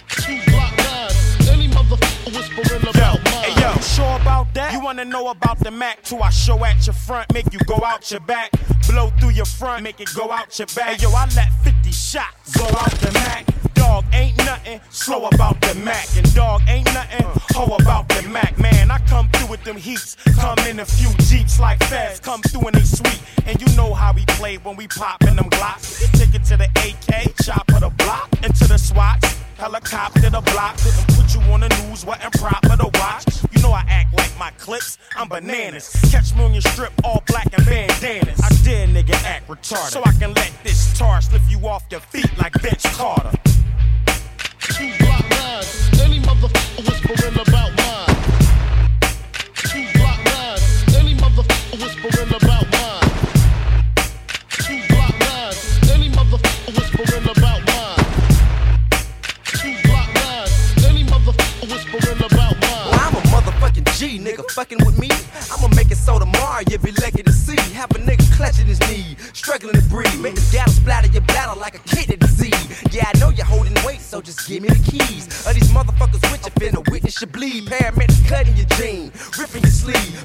Two block nines, any motherfucker whispering about mine. Hey yo, you sure about that? You wanna know about the Mac? To I show at your front, make you go out your back. Blow through your front, make it go out your back. Hey yo, I let 50 shots go out the Mac. Dog ain't nothing slow about the Mac. And dog ain't nothing hoe about the Mac. Man, I come through with them heats. Come in a few Jeeps like feds. Come through and they sweet. And you know how we play when we pop in them glocks. Take it to the AK, chop of the block. Into the SWATs. Helicopter the block. Couldn't put you on the news, wasn't proper to watch. You know I act like my clips. I'm bananas. Catch me on your strip, all black and bandanas. I dare nigga act retarded. So I can let this tar slip you off your feet like Vince Carter. Well, I'm a motherfucking G, nigga, fucking with me. I'ma make it so tomorrow you be lucky to see. Have a nigga clutching his knee, struggling to breathe. Give me the keys. Of these motherfuckers with you finna witness your bleed. Paramedics cutting your jean, ripping your sleeve.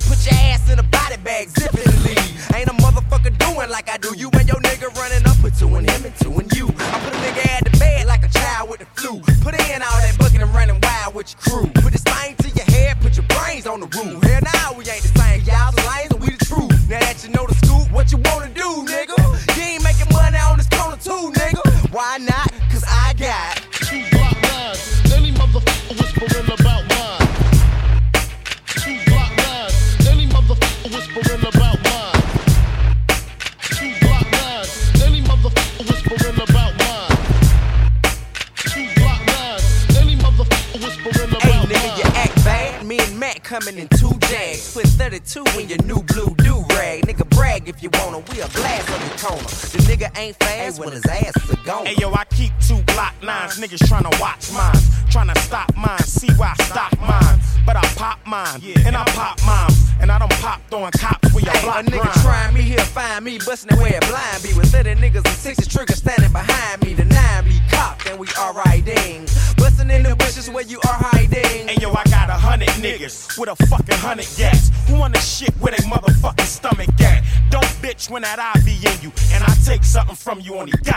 When that I be in you, and I take something from you only God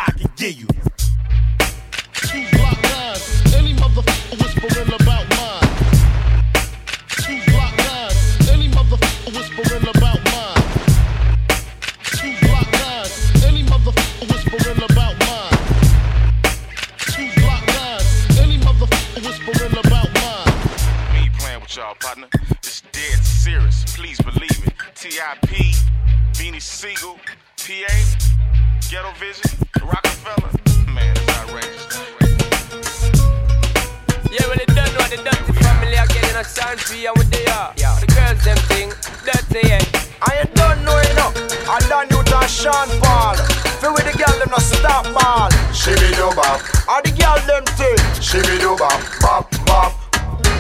Beanie Sigel, P.A., Ghetto Vision, Rockefeller. Man, it's outrageous. Yeah, well, they don't know the dirty family are getting a sound for you what they are. The girls, them thing, dirty, yeah. I ain't done no enough. I done you to Sean Paul. Feel with the girl them no stop ball. Shibby do bop. All the girl them thing. Shibby do bop, bop,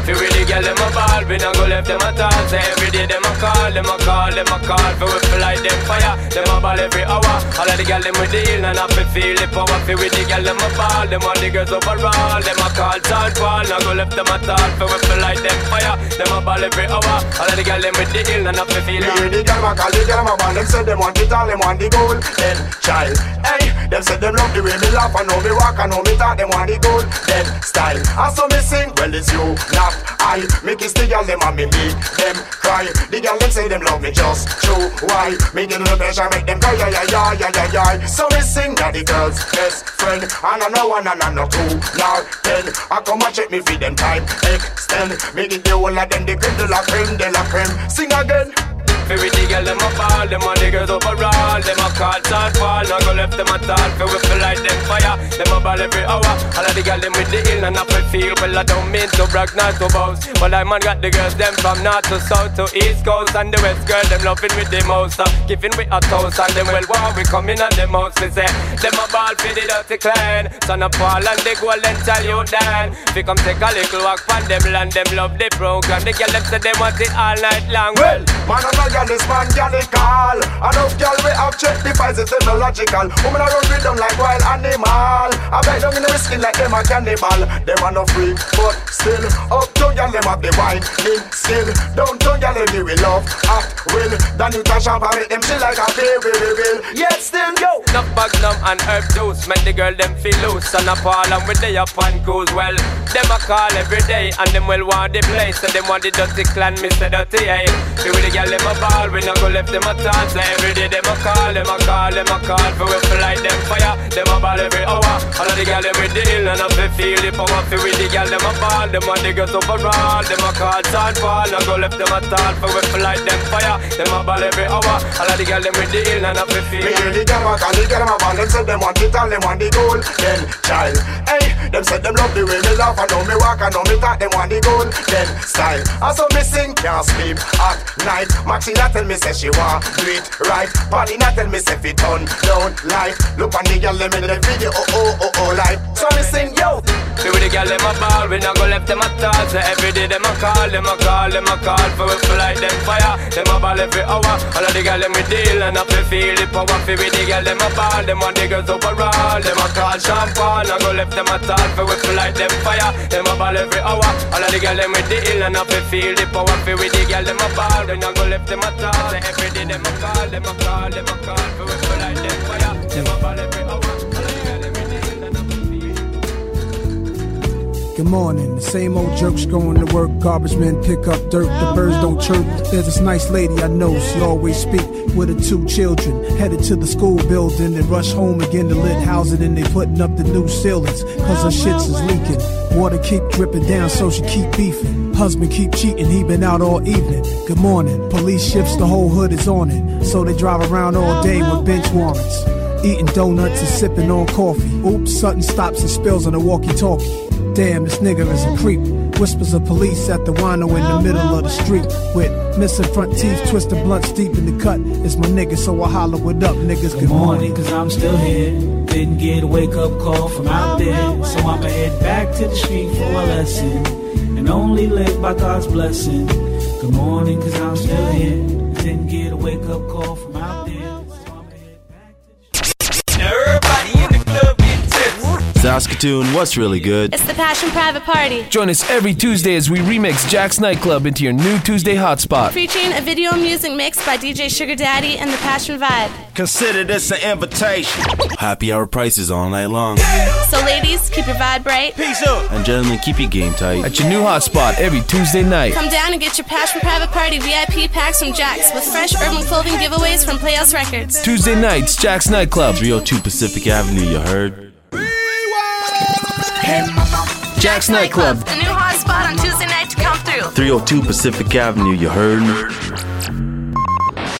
Feel with the girl, them a ball, we don't go left them at all. Say every day them a call, them a call, them a call. For we feel like them fire, them a ball every hour. All of the girl them with the ill and have to feel the power. Feel with the girl, them a ball, them all the girls overall. Them a call, Paul, not go left them at all. For we feel like them fire, them a ball every hour. All of the girl them with the ill and to feel Me it. the girl my call, the girl my band. Them say them want it all, them want the gold. Then child, hey, them say them love the way me laugh. I know me walk, I know me talk. Them want the gold. Then style, I saw me sing. Well it's you, not I. Me kiss the girl, them and me make them cry. The girl them say them love me just true. Why? Me give them the pressure, make them cry, yeah, yeah, yeah, yeah, yeah. So me sing that the girl's best friend. And I know one and I know two, nor ten. I come and check me for them time extend. Me give the whole of them the creme de la creme de la creme. Sing again. Feel with the girl, them a ball, them the girls overall. Them a call, Sean Paul, not go left them at all. Feel we feel like them fire, them a ball every hour. All of the girl, them with the ill and up feel. Well, I don't mean to brag, not to boast. But I man got the girls, them from north to south to east coast. And the west girl, them loving with the most. Uh, giving with a toast. And them well, wow, we coming on the most. We say, them a ball for the dirty clan. Son of Paul and the golden tell you then. We come take a little walk from them land, them love the program. The girl, them say they want it all night long. Well, Man and this man it call. Enough girl we have check device it's technological. Woman a run with them like wild animal. I bet them in the skin like them a cannibal. Them a no free, but still up to girl them have the wine in skill. Down to girl them we love act will. Then you touch and make them chill like a baby will. Yet still yo. Knock back numb and herb juice Make the girl them feel loose And a and with they up and cruise Well, them a call every day And them well want the place So them want the dirty clan, Mr. dirty hey See with the girl them a ball. We not go left them a chance Say every day them a call Them a call, them a call. For we feel them fire Them a ball every hour. All of the girl the ill And I feel feel the power For with the girl them a ball. Them the girls overall Them a call Sean Paul Not go left them a chance For we feel them fire Them a ball every hour. All of the girl them with the ill And I feel feel Me hear the girl my call, the girl my band. Them say them want it all, them want the gold. Then child, hey, them say them love the way me laugh. I know me walk, I know me talk. Them want the gold. Then style, I saw me sing, can't sleep at night. Maxine tell me say she want do it right. Paulina tell me say fit on down life. Look on the girl them in the video, oh oh oh oh life. So me sing yo. See with the girl them a ball, we not go left them at all. So every day them a call, them a call, them a call for we feel like them fire. Them a ball every hour. All of the girl them we deal and to feel the power. Fi with the girl them a ball, them want the girls overall. Them a call champagne, I go left them a talk for feel like them fire. Them a ball every hour. All of the girl them we deal and up feel the power. Fi with the girl them a ball, then I go left them a talk. Say every day them a call, them a call, them a call for feel like them fire. Them a ball every hour. Good morning. The same old jerks going to work. Garbage men pick up dirt. The birds don't chirp. There's this nice lady I know. She always speak with her two children. Headed to the school building and rush home again to lit housing. And they putting up the new ceilings. Cause her shits is leaking. Water keep dripping down so she keep beefing. Husband keep cheating. He been out all evening. Good morning. Police shifts. The whole hood is on it. So they drive around all day with bench warrants. Eating donuts and sipping on coffee. Oops, Sutton stops and spills on a walkie talkie. Damn, this nigga is a creep. Whispers of police at the wino in the middle of the street. With missing front teeth, twisted blunts deep in the cut. It's my nigga, so I holler it up, niggas. Good morning. cause I'm still here. Didn't get a wake up call from out there. So I'ma head back to the street for a lesson. And only live by God's blessing. Good morning, cause I'm still here. Didn't get a wake up call from out there. Saskatoon, what's really good? It's the Passion Private Party. Join us every Tuesday as we remix Jack's Nightclub into your new Tuesday hotspot. Featuring a video music mix by DJ Sugar Daddy and the Passion Vibe. Consider this an invitation. Happy hour prices all night long. So, ladies, keep your vibe bright. Peace up. And gentlemen, keep your game tight. At your new hotspot every Tuesday night. Come down and get your Passion Private Party VIP packs from Jack's with fresh urban clothing giveaways from Playhouse Records. Tuesday nights, Jack's Nightclub. 302 Pacific Avenue, you heard? Jack's Nightclub. The new on Tuesday night to come through. 302 Pacific Avenue, you heard?